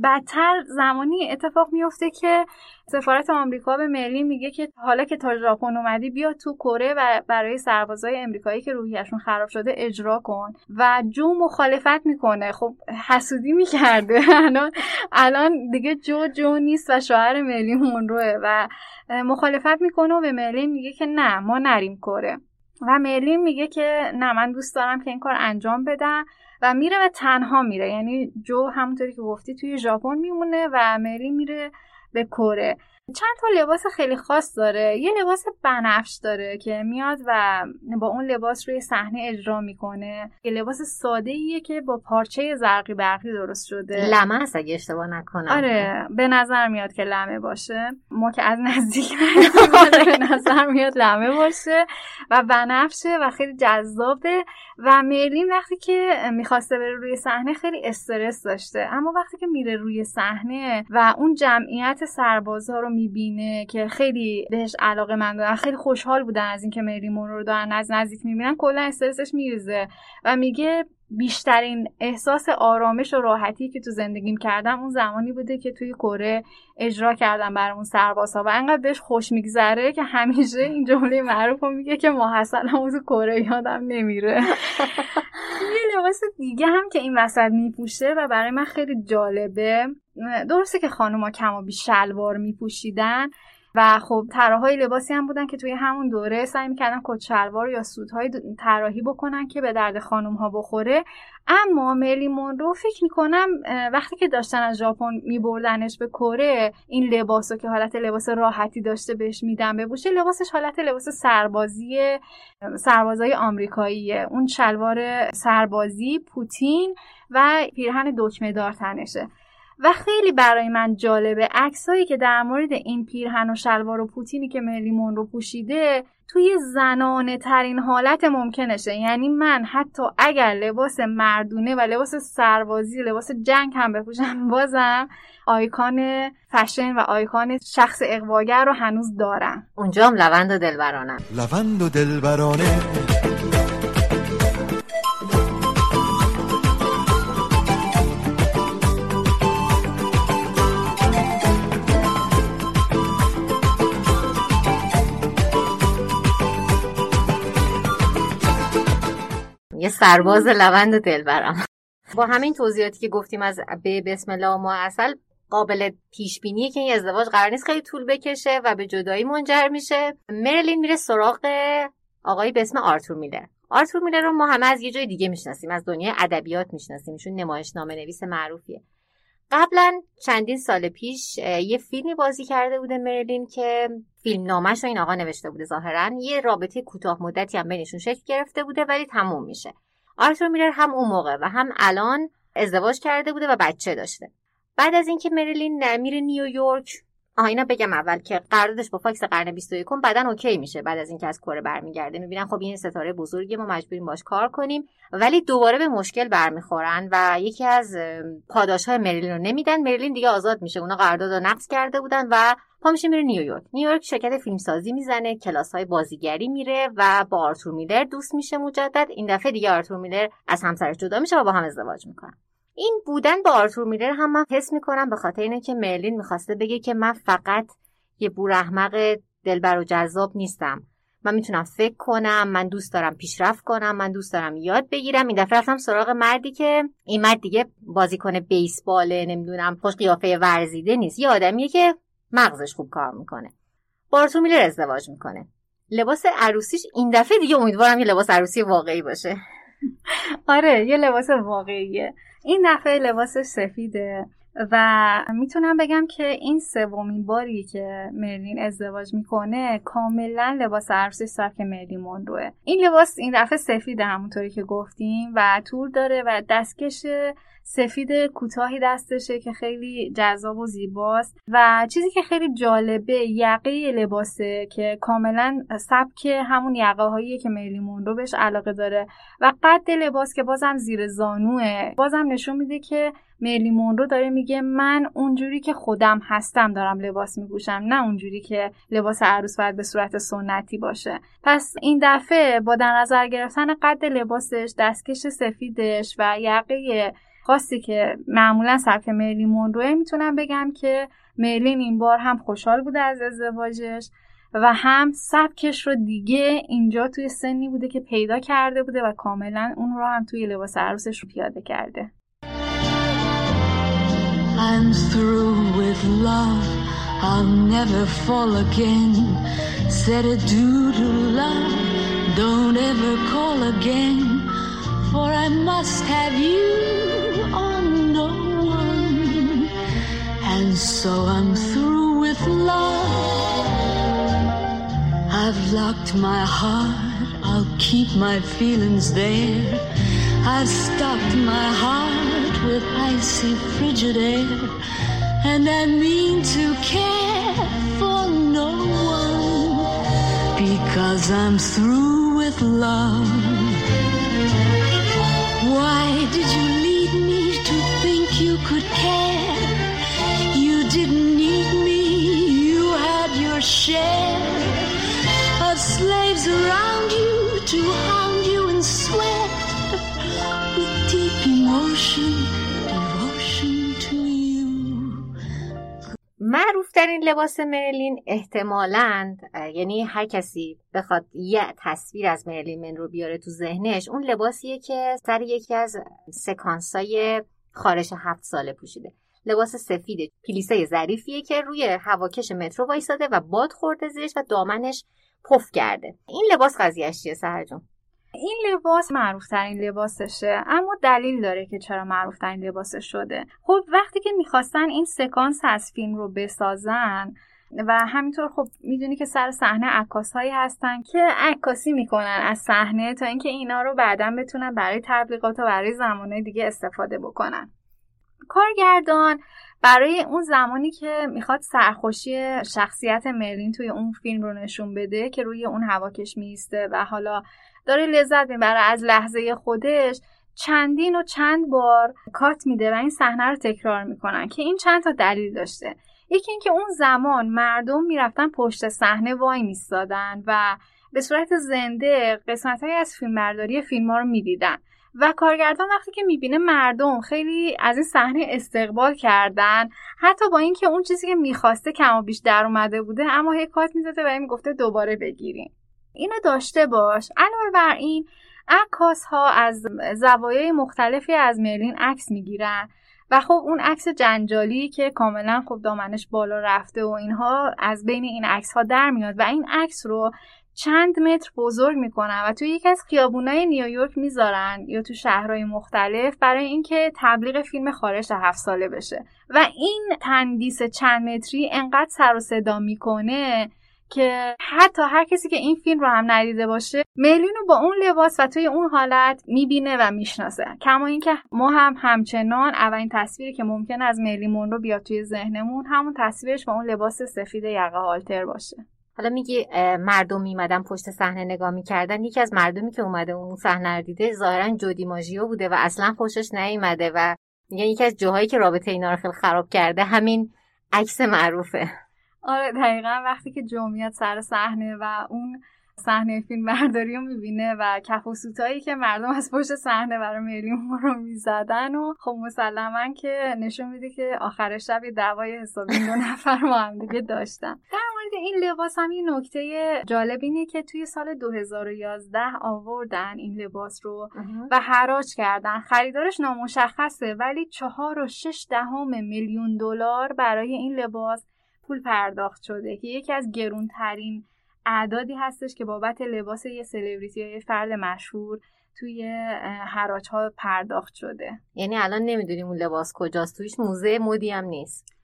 بدتر زمانی اتفاق میفته که سفارت آمریکا به مرلین میگه که حالا که تا ژاپن اومدی بیا تو کره و برای سربازای امریکایی که روحیشون خراب شده اجرا کن. و جو مخالفت می‌کنه. خب حسودی می‌کرده. [laughs] الان الان دیگه جو جو نیست و شوهر مرلین مونروه و مخالفت می‌کنه و به مرلین میگه که نه ما نریم کره. و مرلین میگه که نه من دوست دارم که این کار انجام بدم. و میره و تنها میره. یعنی جو همونطوری که گفتی توی ژاپن میمونه و مرلین میره به کره چند تا لباس خیلی خاص داره. یه لباس بنفش داره که میاد و با اون لباس روی صحنه اجرا می‌کنه. یه لباس ساده ایه که با پارچه زرقی برقی درست شده. لمه هست اگه اشتباه نکنم. آره به نظر میاد که لمه باشه. ما که از نزدیک [laughs] به نظر میاد لمه باشه و بنفشه و خیلی جذابه. و مرلین وقتی که می‌خواسته بره روی صحنه خیلی استرس داشته. اما وقتی که میره روی صحنه و اون جمعیت سربازها رو می‌بینه که خیلی بهش علاقه من دارن خیلی خوشحال بودن از اینکه مری مونرو رو دارن از نزدیک می‌بینن کلا استرسش میریزه و میگه بیشترین احساس آرامش و راحتی که تو زندگیم کردم اون زمانی بوده که توی کره اجرا کردم برای اون سربازها و انقدر بهش خوش میگذره که همیشه این جمله معروف رو میگه که ما هم تو کره یادم نمیره. یه لباس دیگه هم که این وسط میپوشه و برای من خیلی جالبه. درسته که خانوما کم و بیش شلوار میپوشیدن و خب طراحای لباسی هم بودن که توی همون دوره سعی می‌کردن کت شلوار یا سودهای طراحی بکنن که به درد خانم ها بخوره. اما ملی مونرو فکر می‌کنم وقتی که داشتن از ژاپن میبردنش به کره این لباسو که حالت لباس راحتی داشته بهش میدن بپوشه لباسش حالت لباس سربازی سربازای آمریکاییه. اون شلوار سربازی پوتین و پیرهن دکمه دار تنشه و خیلی برای من جالبه. عکسایی که در مورد این پیرهن و شلوار و پوتینی که ملیمون رو پوشیده توی زنانه ترین حالت ممکنشه. یعنی من حتی اگر لباس مردونه و لباس سربازی لباس جنگ هم بپوشم بازم آیکان فشن و آیکان شخص اقواگر رو هنوز دارم. اونجا هم لوند و دلبرانه. لوند و دلبرانه. یه سرباز لوند و دلبرم. با همین توضیحاتی که گفتیم از به بسم الله ما اصل قابل پیش بینیه که این ازدواج قرار نیست خیلی طول بکشه و به جدایی منجر میشه مرلین میره سراغ آقایی به اسم آرتور میلر. آرتور میلر رو ما همه از یه جای دیگه می‌شناسیم از دنیای ادبیات می‌شناسیم ایشون نمایشنامه نویس معروفیه. قبلا چندین سال پیش یه فیلمی بازی کرده بوده مرلین که فیلم نامش رو این آقا نوشته بوده ظاهرا. یه رابطه کوتاه مدتی هم بینشون شکل گرفته بوده ولی تموم میشه. آرتور میلر هم اون موقع و هم الان ازدواج کرده بوده و بچه داشته. بعد از اینکه مرلین میره نیویورک آها اینا بگم اول که قراردادش با فاکس قرن 21 بعدا اوکی میشه بعد از اینکه از کره برمیگرده. می‌بینن خب این ستاره بزرگی ما مجبوریم باش کار کنیم. ولی دوباره به مشکل برمیخورن و یکی از پاداش های مریلین رو نمیدن. مریلین دیگه آزاد میشه. اونا قرارداد رو نقض کرده بودن و پا میشه میره نیویورک. نیویورک شرکت فیلمسازی می‌زنه کلاس های بازیگری میره و با آرتور میلر دوست میشه مجدد. این دفعه دیگه آرتور میلر از همسرش جدا میشه و با هم ازدواج می‌کنن. این بودن با آرتور میلر هم من حس می‌کنم به خاطر اینه که مرلین می‌خواسته بگه که من فقط یه بورحمق دلبر و جذاب نیستم. من می‌تونم فکر کنم من دوست دارم پیشرفت کنم من دوست دارم یاد بگیرم. این دفعه رفتم سراغ مردی که این مرد دیگه بازیکن بیسباله نمی‌دونم خوش قیافه ورزیده نیست. یه آدمیه که مغزش خوب کار می‌کنه. با آرتور میلر ازدواج می‌کنه. لباس عروسیش این دفعه دیگه امیدوارم یه لباس عروسی واقعی باشه. [laughs] آره یه لباس واقعیه. این دفعه لباسش سفیده و می‌تونم بگم که این سومین باری که مرلین ازدواج می‌کنه کاملا لباس عروسی سبک مرلین مونروه. این لباس این دفعه سفیده همونطوری که گفتیم و تور داره و دستکش سفید کوتاهی دستشه که خیلی جذاب و زیباست و چیزی که خیلی جالبه یقه لباسه که کاملا سبک همون یقه هایی که میلی مونرو بهش علاقه داره و قد لباس که بازم زیر زانوه. بازم نشون میده که میلی مونرو داره میگه من اونجوری که خودم هستم دارم لباس میپوشم نه اونجوری که لباس عروس باید به صورت سنتی باشه. پس این دفعه با در نظر گرفتن قد لباسش دستکش سفیدش و یقه خاصی که معمولا سبک مرلین مونروه می‌تونم بگم که مرلین این بار هم خوشحال بوده از ازدواجش و هم سبکش رو دیگه اینجا توی سنی بوده که پیدا کرده بوده و کاملا اون رو هم توی لباس عروسش رو پیاده کرده. I'm through with love. I'll never fall again. Said adieu to love. Don't ever call again, for I must have you. So I'm through with love. I've locked my heart, I'll keep my feelings there. I've stopped my heart with icy frigid air. And I mean to care for no one because I'm through with love. Why did you lead me to think you could care? Didn't need me, you had your share of slaves around you to hound you and sweat with deep emotion. معروف ترین لباس مرلین احتمالاً یعنی هر کسی بخواد یه تصویر از مرلین من رو بیاره تو ذهنش اون لباسیه که سر یکی از سکانسای خارش هفت ساله پوشیده لباس سفید پلیسه ظریفیه که روی هواکش مترو وایساده و باد خورده زیرش و دامنش پف کرده. این لباس قضیهش چیه سهر جون؟ این لباس معروف ترین لباسشه اما دلیل داره که چرا معروف ترین لباسش شده. خب وقتی که می‌خواستن این سکانس از فیلم رو بسازن و همینطور خب می‌دونی که سر صحنه عکاس هایی هستن که عکاسی می‌کنن از صحنه تا اینکه اینا رو بعدا بتونن برای تبلیغات و برای زمانه دیگه استفاده بکنن. کارگردان برای اون زمانی که می‌خواد سرخوشی شخصیت مرلین توی اون فیلم رو نشون بده که روی اون هواکش میسته و حالا داره لذت می‌بره. از لحظه خودش چندین و چند بار کات میده و این صحنه رو تکرار می‌کنن که این چند تا دلیل داشته. یکی اینکه اون زمان مردم می‌رفتن پشت صحنه وای میستادن و به صورت زنده قسمت از فیلمبرداری فیلم ها رو می‌دیدن. و کارگردان وقتی که می‌بینه مردم خیلی از این صحنه استقبال کردن حتی با اینکه اون چیزی که می‌خواسته کم و بیش در اومده بوده اما هی کات می‌زده و هی می‌گفته دوباره بگیریم. اینو داشته باش. علاوه بر این عکاس ها از زوایای مختلفی از مرلین عکس می‌گیرن. و خب اون عکس جنجالی که کاملا خب دامنش بالا رفته و اینها از بین این عکس ها در میاد. و این عکس رو چند متر بزرگ می‌کنن و توی یکی از خیابونای نیویورک می‌ذارن یا تو شهرهای مختلف برای اینکه تبلیغ فیلم خارج هفت ساله بشه. و این تندیس چند متری انقدر سر و صدا می‌کنه که حتی هر کسی که این فیلم رو هم ندیده باشه مرلین رو با اون لباس و توی اون حالت می‌بینه و می‌شناسه. کما اینکه ما هم همچنان اولین تصویری که ممکن از مرلین مونرو بیاد توی ذهنمون همون تصویرش با اون لباس سفید یقه هالتر باشه. حالا میگی مردم میمدن پشت صحنه نگاه می‌کردن. یکی از مردمی که اومده اون صحنه رو دیده ظاهرا جودی ماژیو بوده و اصلا خوشش نیومده و میگن یکی از جاهایی که رابطه اینا رو خیلی خراب کرده همین عکس معروفه. آره دقیقا. وقتی که میاد سر صحنه و اون صحنه فیلم برداری رو می‌بینه و کف و سوتایی که مردم از پشت صحنه برای مرلین رو می‌زدن و خب مسلما که نشون میده که آخر شب یه دعوای حسابی این دو نفر با هم دیگه داشتن. در مورد این لباس هم یه نکته جالب اینه که توی سال 2011 آوردن این لباس رو و حراج کردن. خریدارش نامشخصه ولی چهار و شش دهم میلیون دلار برای این لباس پول پرداخت شده که یکی از گرونترین اعدادی هستش که بابت لباس یه سلبریتی یا یه فرد مشهور توی حراج ها پرداخت شده. یعنی الان نمی‌دونیم اون لباس کجاست. تویش موزه مدی هم نیست.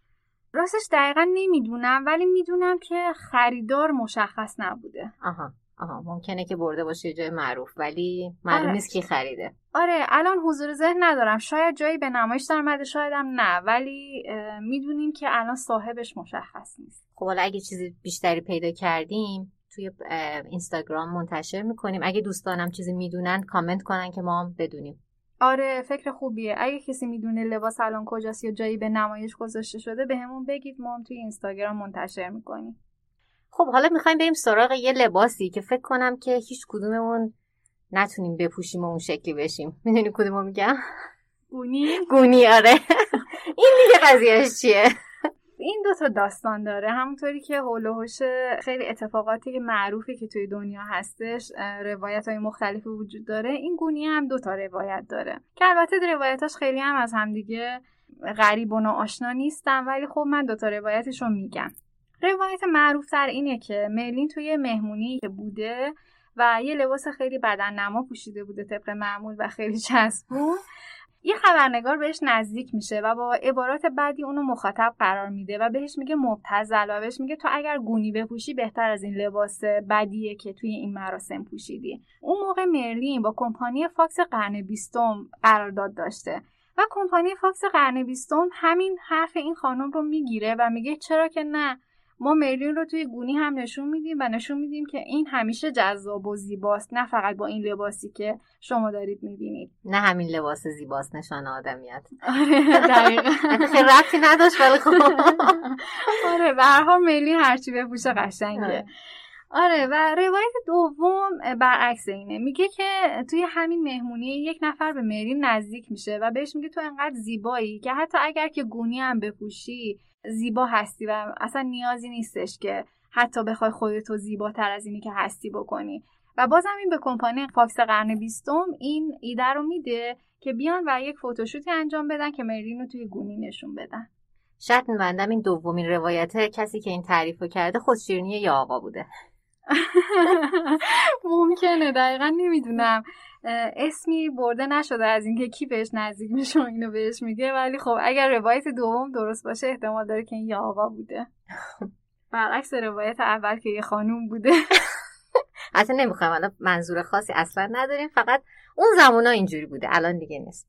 راستش دقیقا نمی‌دونم ولی می‌دونم که خریدار مشخص نبوده. آها. آها ممکنه که برده باشه یه جای معروف ولی معلوم آره. نیست کی خریده. آره الان حضور ذهن ندارم. شاید جایی به نمایش در اومده شاید هم نه. ولی می‌دونیم که الان صاحبش مشخص نیست. خب حالا اگه چیزی بیشتری پیدا کردیم توی اینستاگرام منتشر می‌کنیم. اگه دوستانم چیزی می‌دونن کامنت کنن که ما هم بدونیم. آره فکر خوبیه. اگه کسی می‌دونه لباس الان کجاست یا جایی به نمایش گذاشته شده به همون بگید. ما هم توی اینستاگرام منتشر می‌کنیم. خب حالا می‌خوایم بریم سراغ یه لباسی که فکر کنم که هیچ کدوممون نتونیم بپوشیم و اون شکلی بشیم. می‌دونی کدومو میگم؟ گونی؟ گونی آره. این دیگه قضیهش چیه؟ این دو تا داستان داره. همونطوری که هول خیلی اتفاقاتی که معروفی که توی دنیا هستش روایت های مختلفی وجود داره. این گونی هم دو تا روایت داره. که البته روایتاش خیلی هم از همدیگه غریب و ناآشنا نیستن ولی خب من دو تا روایتش رو میگم. روایت معروف تر اینه که مرلین توی مهمونی بوده و یه لباس خیلی بدن نما پوشیده بوده طبق معمول و خیلی چسبون یه خبرنگار بهش نزدیک میشه و با عبارات بعدی اونو مخاطب قرار میده و بهش میگه مبتذل و بهش میگه تو اگر گونی بپوشی بهتر از این لباس بدیه که توی این مراسم پوشیدی. اون موقع مرلین با کمپانی فاکس قرن بیستم قرارداد داشته و کمپانی فاکس قرن بیستم همین حرف این خانم رو می‌گیره و میگه چرا که نه؟ ما مرلین رو توی گونی هم نشون میدیم و نشون میدیم که این همیشه جذاب و زیباست نه فقط با این لباسی که شما دارید می‌بینید. نه همین لباس زیباست نشان آدمیت. آره دقیقا. [laughs] خیلی ربطی نداشت ولی خب. [laughs] آره به هر حال مرلین هرچی بپوشه قشنگه. آره. و روایت دوم برعکس اینه. میگه که توی همین مهمونی یک نفر به مرلین نزدیک میشه و بهش میگه تو انقدر زیبایی که حتی اگر که گونی هم بپوشی زیبا هستی و اصلا نیازی نیستش که حتی بخوای خودتو زیباتر از اینی که هستی بکنی. و بازم این به کمپانی فاکس قرن بیستم این ایده رو میده که بیان و یک فوتوشوتی انجام بدن که مرلین رو توی گونی نشون بدن. شاید میبندم این دومین روایت کسی که این تعریف رو کرده خود شیرینی یا آقا بوده. [laughs] ممکنه دقیقا نمی‌دونم. اسمی برده نشده از اینکه کی بهش نزدیک میشه و اینو بهش میگه ولی خب اگر روایت دوم درست باشه احتمال داره که این یا آقا بوده. [laughs] برعکس روایت اول که یه خانوم بوده. [laughs] حتی نمی‌خوایم الان منظور خاصی اصلا نداریم فقط اون زمان اینجوری بوده الان دیگه نیست.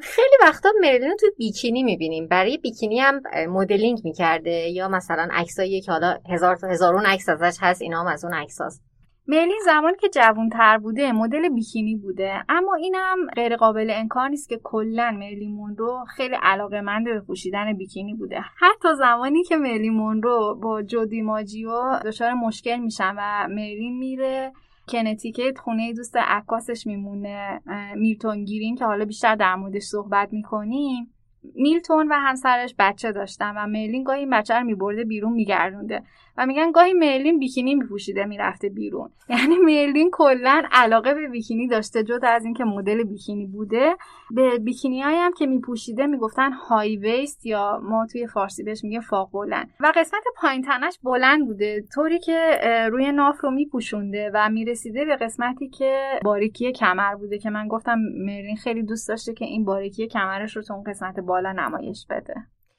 خیلی وقتا مرلین رو توی بیکینی می‌بینیم. برای بیکینی هم مدلینگ می‌کرده یا مثلا عکسایی که حالا هزار تا هزارون عکس ازش هست اینا هم از اون عکساست مرلین زمانی که جوانتر بوده مدل بیکینی بوده. اما اینم غیر قابل انکار نیست که کلا مرلین مونرو خیلی علاقه مند به پوشیدن بیکینی بوده. حتی زمانی که مرلین مونرو با جودی ماجیو دچار مشکل میشن و مرلین میره کنتیکت خونه دوست عکاسش میمونه میلتون گیرین که حالا بیشتر در موردش صحبت می‌کنیم. میلتون و همسرش بچه داشتن و مرلین گاهی این بچه رو میبرده بیرون میگردونده. و میگن گاهی مرلین بیکینی میپوشیده می‌رفته بیرون. یعنی مرلین کلا علاقه به بیکینی داشته جدا از اینکه مدل بیکینی بوده. به بیکینی هایی هم که میپوشیده می‌گفتن های ویست یا ما توی فارسی بهش میگه فاق بلند. و قسمت پایین تنش بلند بوده طوری که روی ناف رو میپوشونده و می‌رسیده به قسمتی که باریکی کمر بوده که من گفتم مرلین خیلی دوست داشته که این باریکی کمرش رو تو اون قسمت بالا نمایش بده.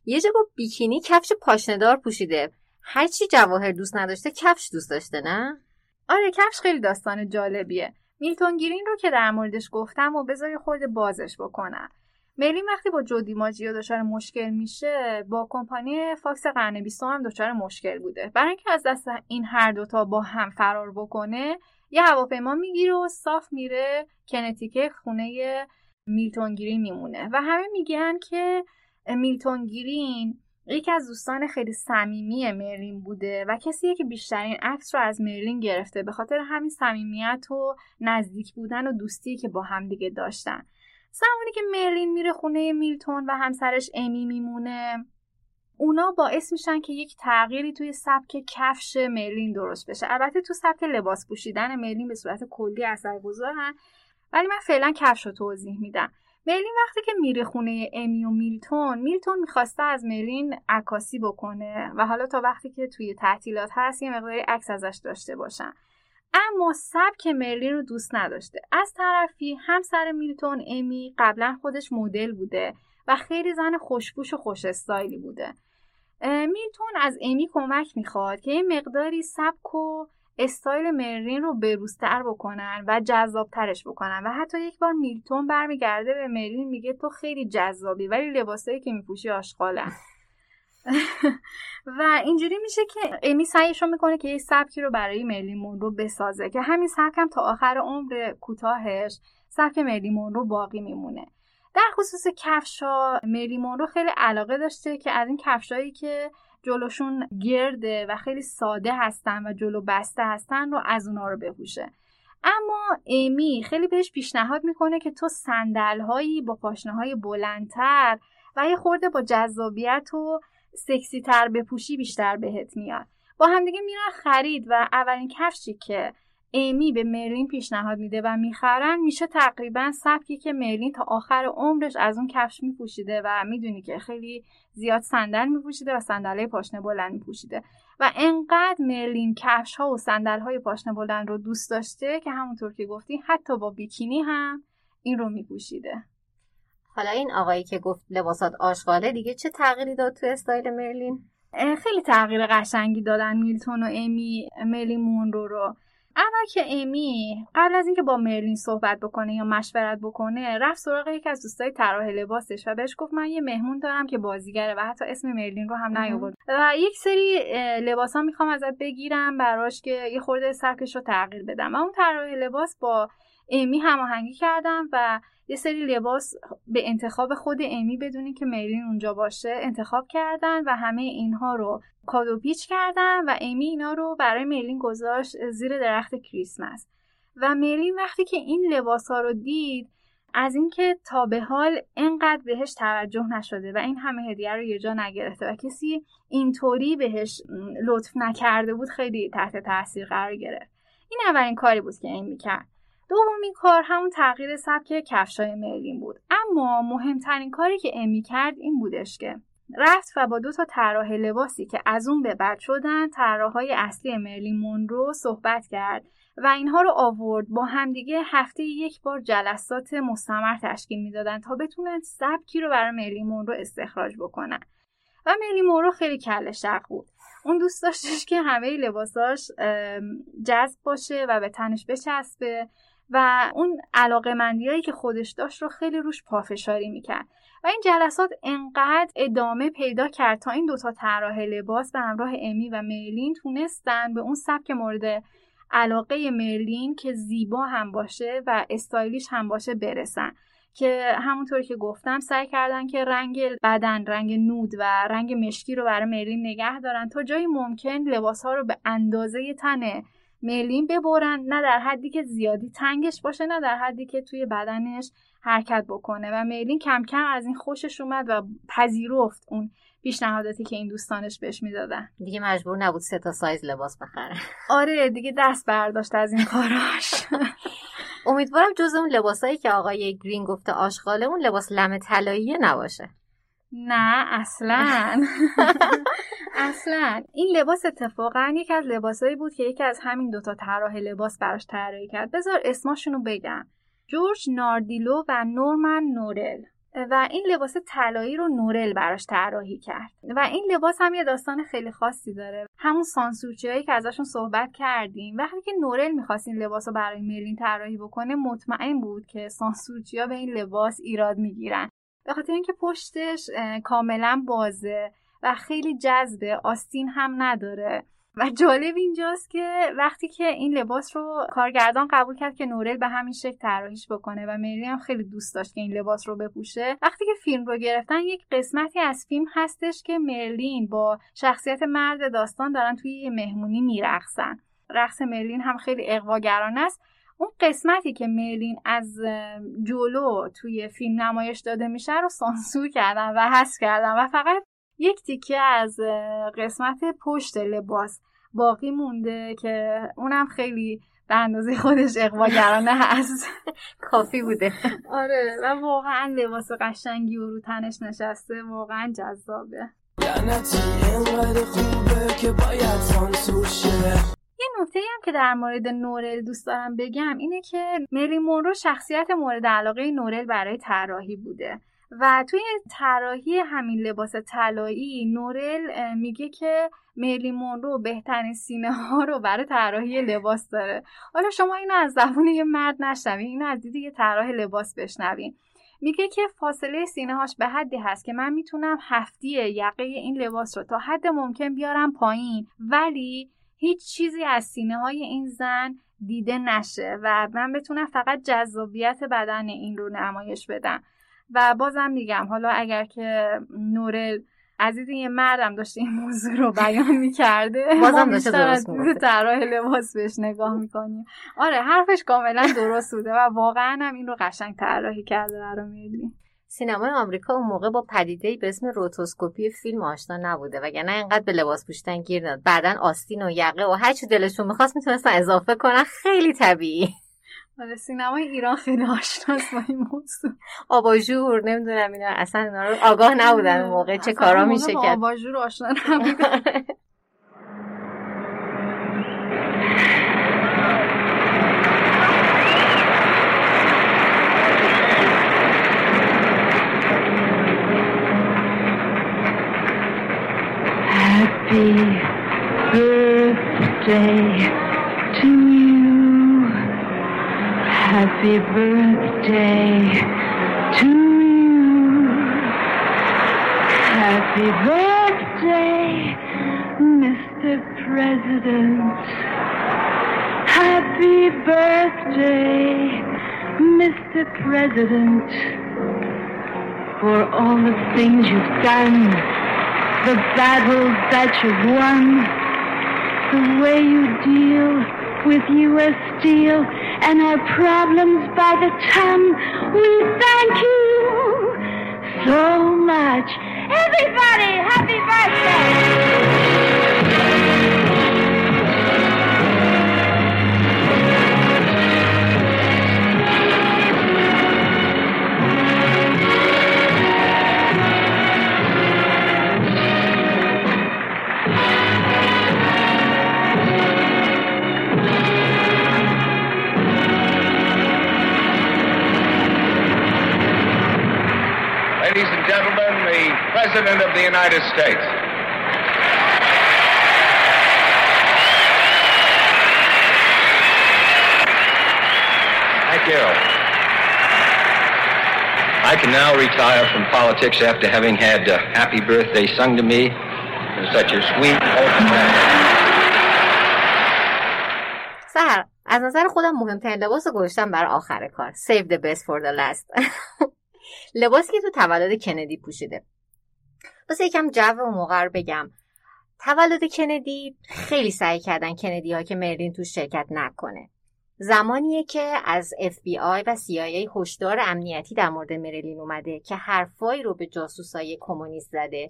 یه جا با بیکینی کفش پاشنه‌دار پوشیده. هرچی جواهر دوست نداشته کفش دوست داشته نه؟ آره کفش خیلی داستان جالبیه. میلتون گرین رو که در موردش گفتم و بذار یه خورده بازش بکنم. مرلین وقتی با جو دی‌ماجیو دچار مشکل میشه با کمپانی فاکس قرن بیستم هم دچار مشکل بوده. برای اینکه از دست این هر دوتا با هم فرار بکنه یه هواپیما می‌گیره و صاف میره کنتیکه خونه میلتون گیرین میمونه. و همه میگن که میلتون گیرین یکی از دوستان خیلی صمیمی مرلین بوده و کسیه که بیشترین عکس رو از مرلین گرفته به خاطر همین صمیمیت و نزدیک بودن و دوستی که با همدیگه داشتن. زمانی که مرلین میره خونه میلتون و همسرش امی میمونه اونا باعث میشن که یک تغییری توی سبک کفش مرلین درست بشه. البته تو سبک لباس پوشیدن مرلین به صورت کلی اثرگذارن ولی من فعلا کفش رو توضیح میدم. مرلین وقتی که میره خونه امی و میلتون میلتون می‌خواسته از مرلین عکاسی بکنه و حالا تا وقتی که توی تعطیلات هست یه مقداری عکس ازش داشته باشن. اما سبک مرلین رو دوست نداشته. از طرفی همسر میلتون امی قبلا خودش مدل بوده و خیلی زن خوشبوش و خوش استایلی بوده. میلتون از امی کمک می‌خواد که یه مقداری سبک و استایل مرلین رو بروزتر بکنن و جذابترش بکنن و حتی یک بار میلتون برمیگرده به مرلین میگه تو خیلی جذابی ولی لباسایی که میپوشی آشغالن. [laughs] و اینجوری میشه که امی سعیش رو می‌کنه که یه سبکی رو برای مرلین مونرو بسازه که همین سبک هم تا آخر عمر کوتاهش سبک مرلین مونرو باقی میمونه. در خصوص کفشا مرلین مونرو خیلی علاقه داشته که از این کفشایی که جلوشون گرده و خیلی ساده هستن و جلو بسته هستن رو از اونا رو بپوشه. اما امی خیلی بهش پیشنهاد می‌کنه که تو سندل هایی با پاشنه های بلندتر و یه خورده با جذابیت و سکسی تر بپوشی بیشتر بهت میاد. با همدیگه میرن خرید و اولین کفشی که ایمی به مرلین پیشنهاد میده و می‌خرن میشه تقریبا سبکی که مرلین تا آخر عمرش از اون کفش میپوشیده و می‌دونی که خیلی زیاد صندل میپوشیده و صندله پاشنه بلند میپوشیده. و انقدر مرلین کفش ها و صندل های پاشنه بلند رو دوست داشته که همونطور که گفتی حتی با بیکینی هم این رو میپوشیده. حالا این آقایی که گفت لباسات آشغاله دیگه چه تغییری داد تو استایل مرلین؟ خیلی تغییر قشنگی دادن میلتون و امی مرلین مونرو رو. اول که امی قبل از اینکه با مرلین صحبت بکنه یا مشورت بکنه رفت سراغ یکی از دوستای طراح لباسش و بهش گفت من یه مهمون دارم که بازیگره و حتی اسم مرلین رو هم نیاورد و یک سری لباس ها می‌خوام ازت بگیرم براش که یه خورده سبکش رو تغییر بدم. و اون طراح لباس با امی هماهنگی کردم و یه سری لباس به انتخاب خود امی بدونی که میلین اونجا باشه انتخاب کردن و همه اینها رو کادو پیچ کردن و امی اینا رو برای میلین گذاشت زیر درخت کریسمس. و میلین وقتی که این لباس ها رو دید از اینکه تا به حال انقدر بهش توجه نشده و این همه هدیه رو یه جا نگرفته و کسی اینطوری بهش لطف نکرده بود خیلی تحت تاثیر قرار گرفت. این اولین کاری بود که این می‌کرد دومین کار همون تغییر سبک کفشای مرلین بود. اما مهمترین کاری که امی کرد این بودش که رفت و با دو تا طراح لباسی که از اون به بعد شدن طراحهای اصلی مرلین مونرو صحبت کرد و اینها رو آورد. با همدیگه هفته یک بار جلسات مستمر تشکیل می‌دادن تا بتونن سبکی رو برای مرلین مونرو استخراج بکنن. و مرلین مونرو خیلی کل شق بود. اون دوست داشتش که همه لباساش جذب باشه و به تنش بچسبه. و اون علاقه هایی که خودش داشت رو خیلی روش پافشاری می‌کرد. و این جلسات انقدر ادامه پیدا کرد تا این دوتا طراح لباس به همراه امی و مرلین تونستن به اون سبک مورد علاقه مرلین که زیبا هم باشه و استایلیش هم باشه برسن. که همونطور که گفتم سعی کردن که رنگ بدن رنگ نود و رنگ مشکی رو برای مرلین نگه دارن تا جایی ممکن لباس ها رو به اندازه تن میلین ببرن نه در حدی که زیادی تنگش باشه نه در حدی که توی بدنش حرکت بکنه. و میلین کم کم از این خوشش اومد و پذیرفت اون پیشنهاداتی که این دوستانش بهش می‌دادن. دیگه مجبور نبود سه تا سایز لباس بخره. آره دیگه دست برداشت از این کاراش. [laughs] امیدوارم جز اون لباسایی که آقای گرین گفته آشغاله اون لباس لم طلایی نباشه. نه اصلا. اصلا. این لباس اتفاقا یکی از لباسایی بود که یکی از همین دوتا طراح لباس براش طراحی کرد. بذار اسماشونو بگم. جورج ناردیلو و نورمن نورل. و این لباس طلایی رو نورل براش طراحی کرد. و این لباس هم یه داستان خیلی خاصی داره. همون سانسورچی هایی که ازشون صحبت کردیم. وقتی که نورل می‌خواست این لباس رو برای میلین طراحی بکنه مطمئن بود که سانسورچی ها به این لباس ایراد می‌گیرن. به خاطر اینکه پشتش کاملا بازه و خیلی جذبه آستین هم نداره. و جالب اینجاست که وقتی که این لباس رو کارگردان قبول کرد که نورل به همین شکل طراحیش بکنه و میری هم خیلی دوست داشت که این لباس رو بپوشه وقتی که فیلم رو گرفتن یک قسمتی از فیلم هستش که مرلین با شخصیت مرد داستان دارن توی یه مهمونی میرقصن. رقص مرلین هم خیلی اقواگرانه است. اون قسمتی که میلین از جلو توی فیلم نمایش داده میشه رو سانسور کردن و حذف کردن و فقط یک تیکه از قسمت پشت لباس باقی مونده که اونم خیلی به اندازه خودش اقواگرانه هست. [laughs] کافی بوده. [laughs] آره و واقعا لباس قشنگی و رو تنش نشسته واقعا جذابه. خوبه که باید سانسور شه. یه نکته هم که در مورد نورل دوست دارم بگم اینه که ملی مونرو شخصیت مورد علاقه نورل برای طراحی بوده. و توی طراحی همین لباس طلایی نورل میگه که میلی مونرو بهترین سینه ها رو برای طراحی لباس داره. حالا شما اینو از زبون یه مرد نشنوین اینو از دید یه طراح لباس بشنوین. میگه که فاصله سینه هاش به حدی هست که من می‌تونم هفتی یقه این لباس رو تا حد ممکن بیارم پایین ولی هیچ چیزی از سینه های این زن دیده نشه و من بتونم فقط جذابیت بدن این رو نمایش بدم. و بازم میگم حالا اگر که نورل عزیز یه مردم داشته این موضوع رو بیان می‌کرده [laughs] بازم داشته درست طراح لباس بهش نگاه می‌کنیم. آره حرفش کاملا درست بوده و واقعا هم این رو قشنگ طراحی کرده برای سینمای آمریکا اون موقع با پدیده به اسم روتوسکوپی فیلم آشنا نبوده وگرنه اینقدر به لباس پوشیدن گیر داد. بعدا آستین و یقه و هر چی دلشون می‌خواست می‌تونستن اضافه کنن خیلی طبیعی. آره سینمای ایران خیلی آشناست با این موضوع. آباژور نمی‌دونم اینا اصلا اینا رو آگاه نبودن اون موقع چه کارا میشه کرد. آباژور آشنا نبودن. [laughs] birthday to you. Happy birthday to you. Happy birthday, Mr. President. Happy birthday, Mr. President. For all the things you've done the battles that you've won, the way you deal with U.S. Steel and our problems by the ton. We thank you so much. Everybody, happy birthday! President of the United States. Thank you. I can now retire from politics after having had uh, Happy Birthday sung to me in such a sweet, open manner. سر از نظر خودم مهمترین لباس رو گذاشتم برای آخر کار save the best for the last [laughs] لباسی که تو تولد کندی پوشیده واسه یکم جو اون موقع رو بگم. تولد کندی خیلی سعی کردن کندی ها که مرلین تو شرکت نکنه. زمانیه که از FBI و CIA هشدار امنیتی در مورد مرلین اومده که حرفایی رو به جاسوسای کمونیست زده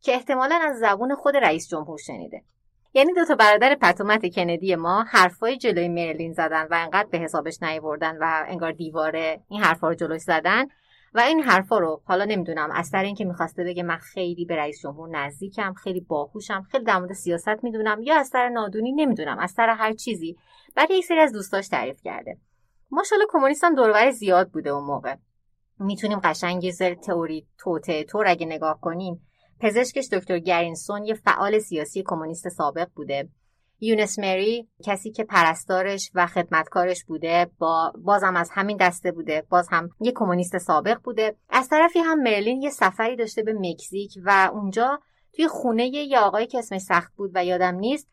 که احتمالا از زبون خود رئیس جمهور شنیده. یعنی دو تا برادر پتومت کندی ما حرفای جلوی مرلین زدن و انقدر به حسابش نیاوردن و انگار دیواره این حرفا رو جلوش زدن و این حرفا رو حالا نمی‌دونم از سر اینکه می‌خواسته بگه من خیلی به رئیس جمهور نزدیکم خیلی باهوشم خیلی در مورد سیاست می‌دونم یا از سر نادونی نمی‌دونم از سر هر چیزی برای یک سری از دوستاش تعریف کرده. ماشاءالله کمونیست هم دورور زیاد بوده اون موقع. می‌تونیم قشنگ یه تئوری توته تور اگه نگاه کنیم. پزشکش دکتر گرینسون یه فعال سیاسی کمونیست سابق بوده. یونس مری کسی که پرستارش و خدمتکارش بوده با بازم از همین دسته بوده. باز هم یه کمونیست سابق بوده. از طرفی هم مرلین یه سفری داشته به مکزیک و اونجا توی خونه یه آقایی که اسمش سخت بود و یادم نیست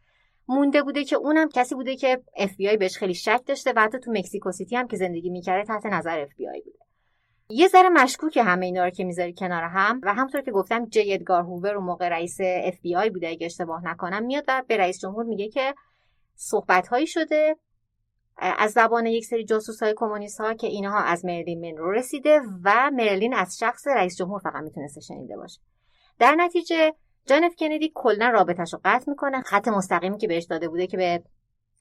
مونده بوده که اونم کسی بوده که آی بهش خیلی شک داشته و حتی تو مکزیکو سیتی هم که زندگی می‌کرده تحت نظر آی بوده. یه ذره مشکوکه همه اینا رو که می‌ذاری کنار هم و همونطور که گفتم جی ادگار هوور اون موقع رئیس اف بی آی بوده. اگه اشتباه نکنم میاد و به رئیس جمهور میگه که صحبت هایی شده از زبان یک سری جاسوس های کمونیست ها که اینها از مرلین منرو رسیده و مرلین از شخص رئیس جمهور فقط می‌تونسته شنیده باشه. در نتیجه جان اف کندی کلا رابطش رو قطع می‌کنه. خط مستقیمی که بهش داده بوده که به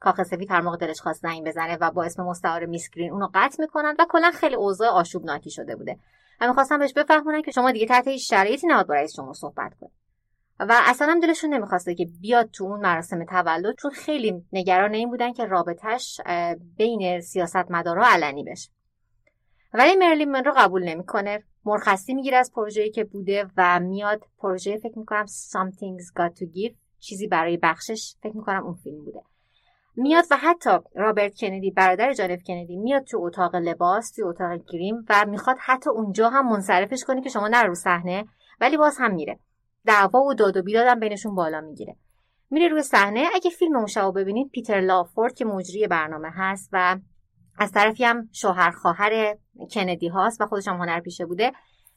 کاخ سفید هر موقع دلش خواست زنگ بزنه و با اسم مستعار میسکرین اونو قطع می‌کنن و کلا خیلی اوضاع آشوبناکی شده بوده. و می‌خواستم بهش بفهمونن که شما دیگه تحت هیچ شرایطی نباید با رئیس صحبت کنید. و اصلا هم دلشون نمی‌خواسته که بیاد تو اون مراسم تولد چون خیلی نگران این بودن که رابطش بین سیاستمدارا علنی بشه. ولی مرلین منرو قبول نمی‌کنه. مرخصی می‌گیره از پروژه‌ای که بوده و میاد پروژه فکر می‌کنم Something's Got to Give چیزی برای بخشش فکر می‌کنم اون فیلم بوده. میاد و حتی رابرت کندی برادر جان اف کندی میاد تو اتاق لباس تو اتاق گریم و می‌خواد حتی اونجا هم منصرفش کنه که شما نرو صحنه ولی باز هم میره. دعوا و داد و بیداد هم بینشون بالا می‌گیره. میره روی صحنه. اگه فیلم اون شبو ببینید پیتر لافورد که مجری برنامه هست و از طرفی هم شوهر خواهر کندی هاست و خودش هم هنرپیشه بوده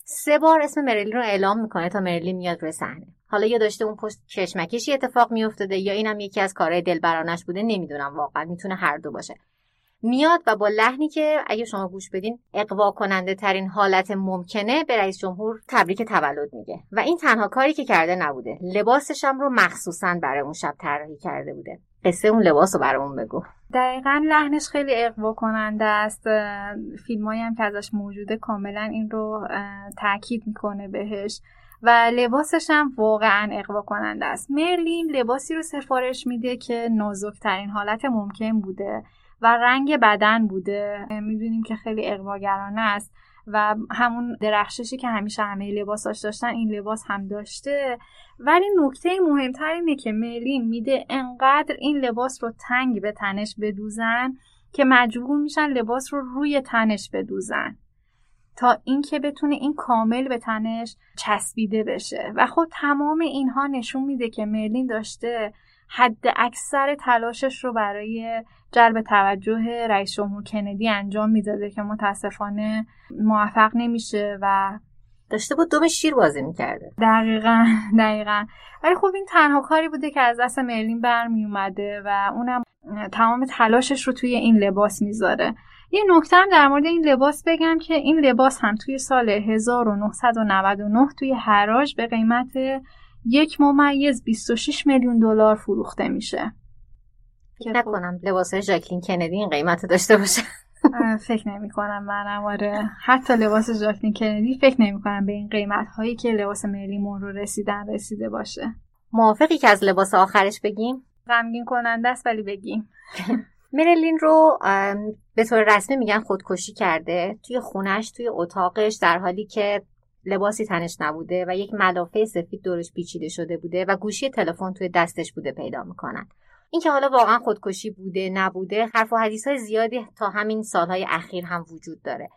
سه بار اسم مرلین رو اعلام می‌کنه تا مرلین میاد روی صحنه. حالا یا داشته اون پشت کشمکشی اتفاق میافتاده یا اینم یکی از کارهای دلبرانش بوده نمی‌دونم واقعا می‌تونه هر دو باشه. میاد و با لحنی که اگه شما گوش بدین اقوا کننده ترین حالت ممکنه به رئیس جمهور تبریک تولد میگه. و این تنها کاری که کرده نبوده. لباسش هم رو مخصوصا برای اون شب طراحی کرده بوده. قصه اون لباس رو برامون بگو. دقیقا لحنش خیلی اقوا کننده است فیلم هم که ازش موجوده کاملا این رو تاکید می‌کنه بهش. و لباسش هم واقعا اقوا کننده است. مرلین لباسی رو سفارش میده که نازکترین حالت ممکن بوده و رنگ بدن بوده. می‌دونیم که خیلی اقواگرانه است. و همون درخششی که همیشه همه لباساش داشتن این لباس هم داشته. ولی نکته مهمتر اینه که مرلین میده انقدر این لباس رو تنگ به تنش بدوزن که مجبور میشن لباس رو روی تنش بدوزن تا اینکه بتونه این کامل به تنش چسبیده بشه. و خب تمام اینها نشون میده که مرلین داشته حد اکثر تلاشش رو برای جلب توجه رئیس جمهور کندی انجام می‌داده که متاسفانه موفق نمیشه و داشته بود دوم شیر بازی می‌کرده. دقیقا دقیقا. ولی خب این تنها کاری بوده که از دست مرلین برمی اومده و اونم تمام تلاشش رو توی این لباس می‌ذاره. یه نکته هم در مورد این لباس بگم که این لباس هم توی سال 1999 توی حراج به قیمت یک ممیز 26 میلیون دلار فروخته میشه. فکر نکنم لباس ژاکلین کندی این قیمت داشته باشه. فکر نمی کنم منم آره. حتی لباس ژاکلین کندی فکر نمی کنم به این قیمت هایی که لباس ملی مون رو رسیدن رسیده باشه. موافقی که از لباس آخرش بگیم؟ غمگین کننده است ولی بگیم. [laughs] مریلین رو به طور رسمی میگن خودکشی کرده. توی خونش توی اتاقش در حالی که لباسی تنش نبوده و یک ملافه سفید دورش پیچیده شده بوده و گوشی تلفن توی دستش بوده پیدا می‌کنن. اینکه حالا واقعا خودکشی بوده نبوده حرف و حدیث های زیادی تا همین سالهای اخیر هم وجود داره.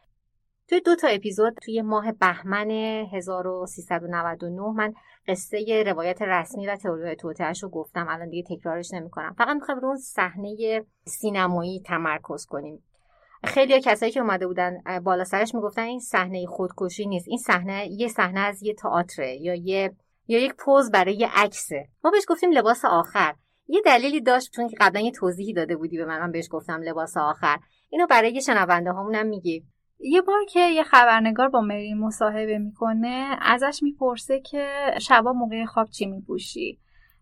توی دو تا اپیزود توی ماه بهمن 1399 من قصه روایت رسمی و تئوری توتهش رو گفتم. الان دیگه تکرارش نمی‌کنم. فقط می‌خوایم رو اون صحنه سینمایی تمرکز کنیم. خیلی کسایی که اومده بودن بالا سرش می‌گفتن این صحنه خودکشی نیست. این صحنه یه صحنه از یه تئاتره یا یه یا یک پوز برای یه عکسه. ما بهش گفتیم لباس آخر. یه دلیلی داشت چون که قبلا یه توضیحی داده بودی به من من بهش گفتم لباس آخر. اینو برای شنونده هامونم میگی. یه بار که یه خبرنگار با مری مصاحبه می‌کنه ازش می‌پرسه که شبا موقع خواب چی میپوشی؟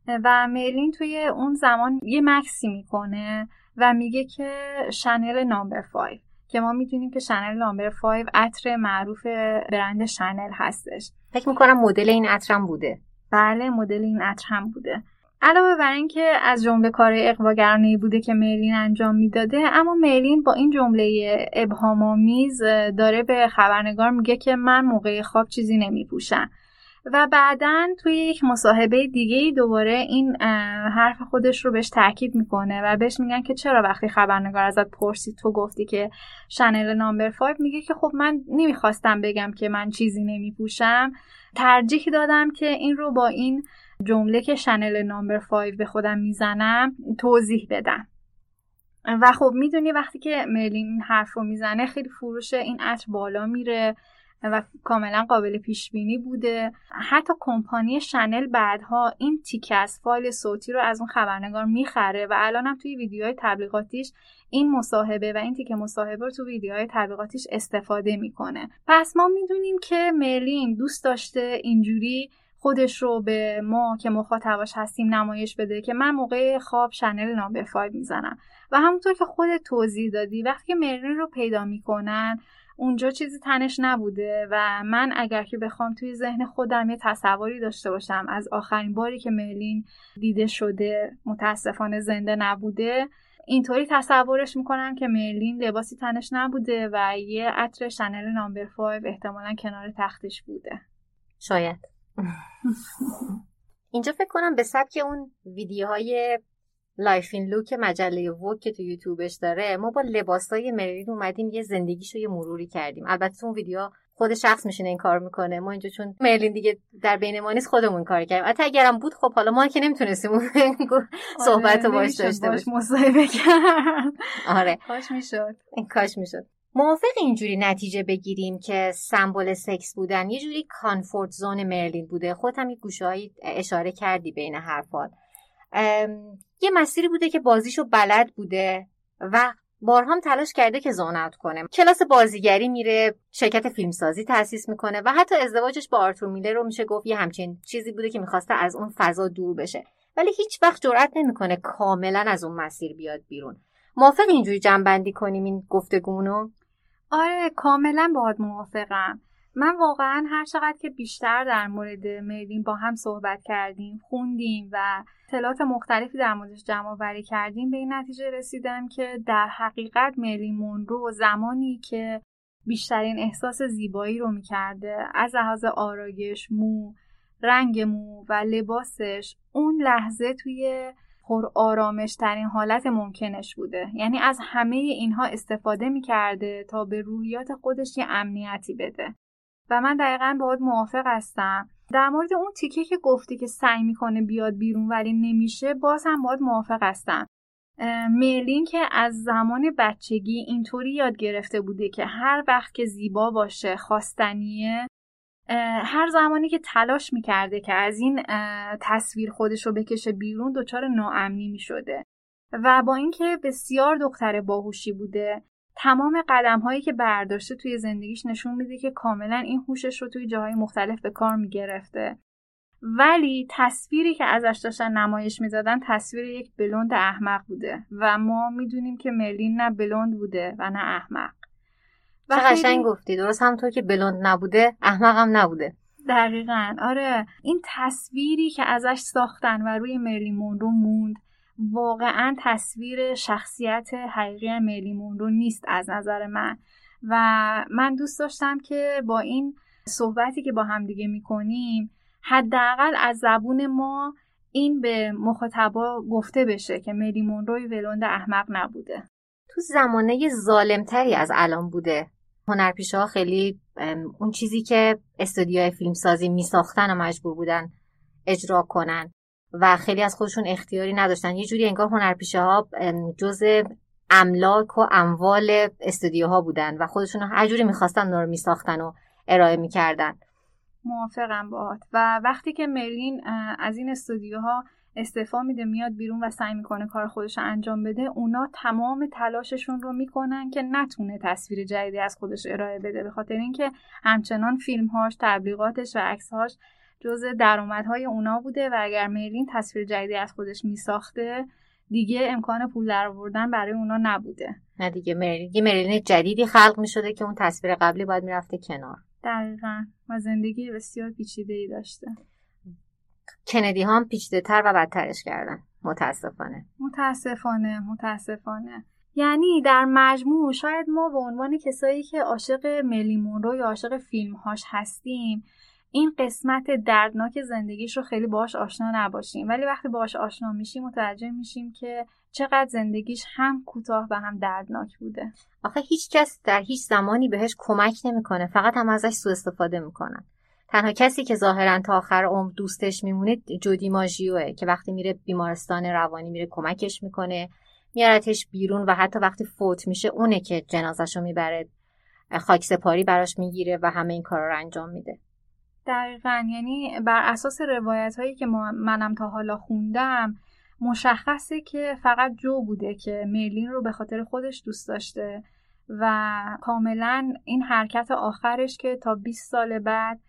و مرلین توی اون زمان یه مکسی می‌کنه. و میگه که شنل نامبر 5 که ما می‌دونیم که شنل نامبر 5 عطر معروف برند شنل هستش. فکر می‌کنم مدل این عطر هم بوده. بله مدل این عطر هم بوده. علاوه بر اینکه از جمله کار اقواگرانه بوده که میلین انجام می‌داده اما میلین با این جمله ابهامآمیز داره به خبرنگار میگه که من موقع خواب چیزی نمیپوشم. و بعدا توی یک مصاحبه دیگه دوباره این حرف خودش رو بهش تاکید می‌کنه و بهش میگن که چرا وقتی خبرنگار ازت پرسید تو گفتی که شنل نامبر 5 میگه که خب من نمی‌خواستم بگم که من چیزی نمیپوشم. ترجیح دادم که این رو با این جمله که شنل نامبر 5 به خودم می‌زنم توضیح بدم. و خب می‌دونی وقتی که مرلین حرف رو می‌زنه خیلی فروش این عطر بالا میره. و کاملا قابل پیش بینی بوده. حتی کمپانی شنل بعدها این تیکه از فایل صوتی رو از اون خبرنگار می‌خره و الان هم توی ویدیوهای تبلیغاتیش این مصاحبه و این تیکه مصاحبه رو تو ویدیوهای تبلیغاتیش استفاده می‌کنه. پس ما می‌دونیم که مرلین دوست داشته اینجوری خودش رو به ما که مخاطباش هستیم نمایش بده که من موقع خواب شنل نامبر 5 می‌زنم. و همونطور که خودت توضیح دادی وقتی که مرلین رو پیدا می‌کنن اونجا چیزی تنش نبوده و من اگر که بخوام توی ذهن خودم یه تصوری داشته باشم از آخرین باری که مرلین دیده شده متاسفانه زنده نبوده اینطوری تصورش می‌کنم که مرلین لباسی تنش نبوده و یه عطر شنل number 5 احتمالا کنار تختش بوده. شاید. [laughs] اینجا فکر کنم به سبک اون ویدیوهای Life in Looks مجله ووگ که تو یوتیوبش داره. ما با لباسای مرلین اومدیم یه زندگیشو یه مروری کردیم. البته اون ویدیو خود شخص میشینه این کار می‌کنه. ما اینجا چون مرلین دیگه در بین ما نیست خودمون کار کردیم. حتی اگرم بود خب حالا ما که نمی‌تونستیم اون صحبت رو باش داشته باشیم. مصاحبه کرد. آره. کاش می‌شد. این کاش می‌شد. موافق اینجوری نتیجه بگیریم که سمبل سکس بودن یه جوری کانفورت زون مرلین بوده. خودت هم یه گوشهایی اشاره کردی بین حرفات. یه مسیری بوده که بازیشو بلد بوده و بارهام تلاش کرده که زونت کنه. کلاس بازیگری میره شرکت فیلمسازی تأسیس می‌کنه و حتی ازدواجش با آرتور میلر رو میشه گفت یه همچین چیزی بوده که می‌خواسته از اون فضا دور بشه. ولی هیچ وقت جرأت نمی‌کنه کاملا از اون مسیر بیاد بیرون. موافق اینجوری جنبندی کنیم این گفتگونو آره کاملا باهات موافقم. من واقعا هر چقدر که بیشتر در مورد میلین با هم صحبت کردیم خوندیم و اطلاعات مختلفی در موردش جمع آوری کردیم به این نتیجه رسیدم که در حقیقت میلین مونرو زمانی که بیشترین احساس زیبایی رو می‌کرده از لحاظ آرایش مو رنگ مو و لباسش اون لحظه توی پر آرامش ترین حالت ممکنش بوده. یعنی از همه اینها استفاده می‌کرده تا به روحیات خودش یه امنیتی بده. و من دقیقا باید موافق هستم. در مورد اون تیکه که گفتی که سعی می‌کنه بیاد بیرون ولی نمیشه باز هم باید موافق هستم. میلین که از زمان بچگی اینطوری یاد گرفته بوده که هر وقت که زیبا باشه خواستنیه هر زمانی که تلاش می‌کرده که از این تصویر خودش رو بکشه بیرون دچار ناامنی می‌شده. و با اینکه بسیار دختر باهوشی بوده تمام قدم هایی که برداشته توی زندگیش نشون میده که کاملا این هوشش رو توی جاهای مختلف به کار می‌گرفته. ولی تصویری که ازش داشتن نمایش می‌زدن تصویر یک بلوند احمق بوده و ما می‌دونیم که مرلین نه بلوند بوده و نه احمق. چه قشنگ گفتی. درست همونطور که بلوند نبوده احمق هم نبوده. دقیقا. آره این تصویری که ازش ساختن و روی مرلین مونرو موند واقعا تصویر شخصیت حقیقی مرلین مونرو نیست از نظر من. و من دوست داشتم که با این صحبتی که با همدیگه می‌کنیم حداقل از زبون ما این به مخاطبا گفته بشه که مری مونروی ولوند احمق نبوده. تو زمانه ظالمتری از الان بوده. هنرپیشه ها خیلی اون چیزی که استودیوهای فیلمسازی می ساختن و مجبور بودن اجرا کنن. و خیلی از خودشون اختیاری نداشتن. یه جوری انگار هنرپیشه ها جز املاک و اموال استودیوها بودن و خودشون هر جوری می‌خواستن رو میساختن و ارائه می‌کردن. موافقم باهات. و وقتی که مرلین از این استودیوها استعفا میده میاد بیرون و سعی می‌کنه کار خودش انجام بده اونا تمام تلاششون رو می‌کنن که نتونه تصویر جدیدی از خودش ارائه بده به خاطر اینکه همچنان فیلمهاش تبلیغاتش و عکسهاش جز درآمدهای اونا بوده و اگر مرلین تصویر جدیدی از خودش میساخته دیگه امکان پول درآوردن برای اونا نبوده. نه دیگه مرلین مرلین جدیدی خلق می‌شده که اون تصویر قبلی باید می‌رفته کنار. دقیقا. و زندگی بسیار پیچیده ای داشته. کندی هم پیچیده تر و بدترش کردن. متاسفانه. متاسفانه متاسفانه. یعنی در مجموع شاید ما به عنوان کسایی که عاشق ملی مونرو یا عاشق فیلمهاش هستیم این قسمت دردناک زندگیش رو خیلی باش آشنا نباشیم. ولی وقتی باش آشنا میشیم متوجه میشیم که چقدر زندگیش هم کوتاه و هم دردناک بوده. آخه هیچ کس در هیچ زمانی بهش کمک نمی‌کنه. فقط هم ازش سوء استفاده می‌کنن. تنها کسی که ظاهرا تا آخر عمر دوستش میمونه جودی ماژیوه که وقتی میره بیمارستان روانی میره کمکش می‌کنه. میارتش بیرون و حتی وقتی فوت میشه اونه که جنازش رو می‌بره خاک سپاری براش می‌گیره و همه این کارا رو انجام میده. دقیقا. یعنی بر اساس روایت هایی که منم تا حالا خوندم مشخصه که فقط جو بوده که مرلین رو به خاطر خودش دوست داشته و کاملا این حرکت آخرش که تا 20 سال بعد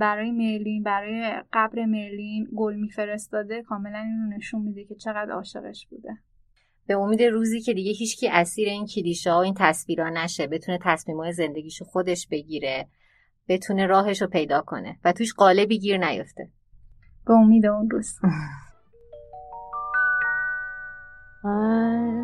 برای مرلین برای قبر مرلین گل میفرستاده کاملا اینو نشون میده که چقدر عاشقش بوده. به امید روزی که دیگه هیچکی اسیر این کلیشه ها و این تصویرها نشه بتونه تصمیمای زندگیشو خودش بگیره. بتونه راهش رو پیدا کنه و توش قالبی گیر نیفته. به امید اون روز. [laughs] I'll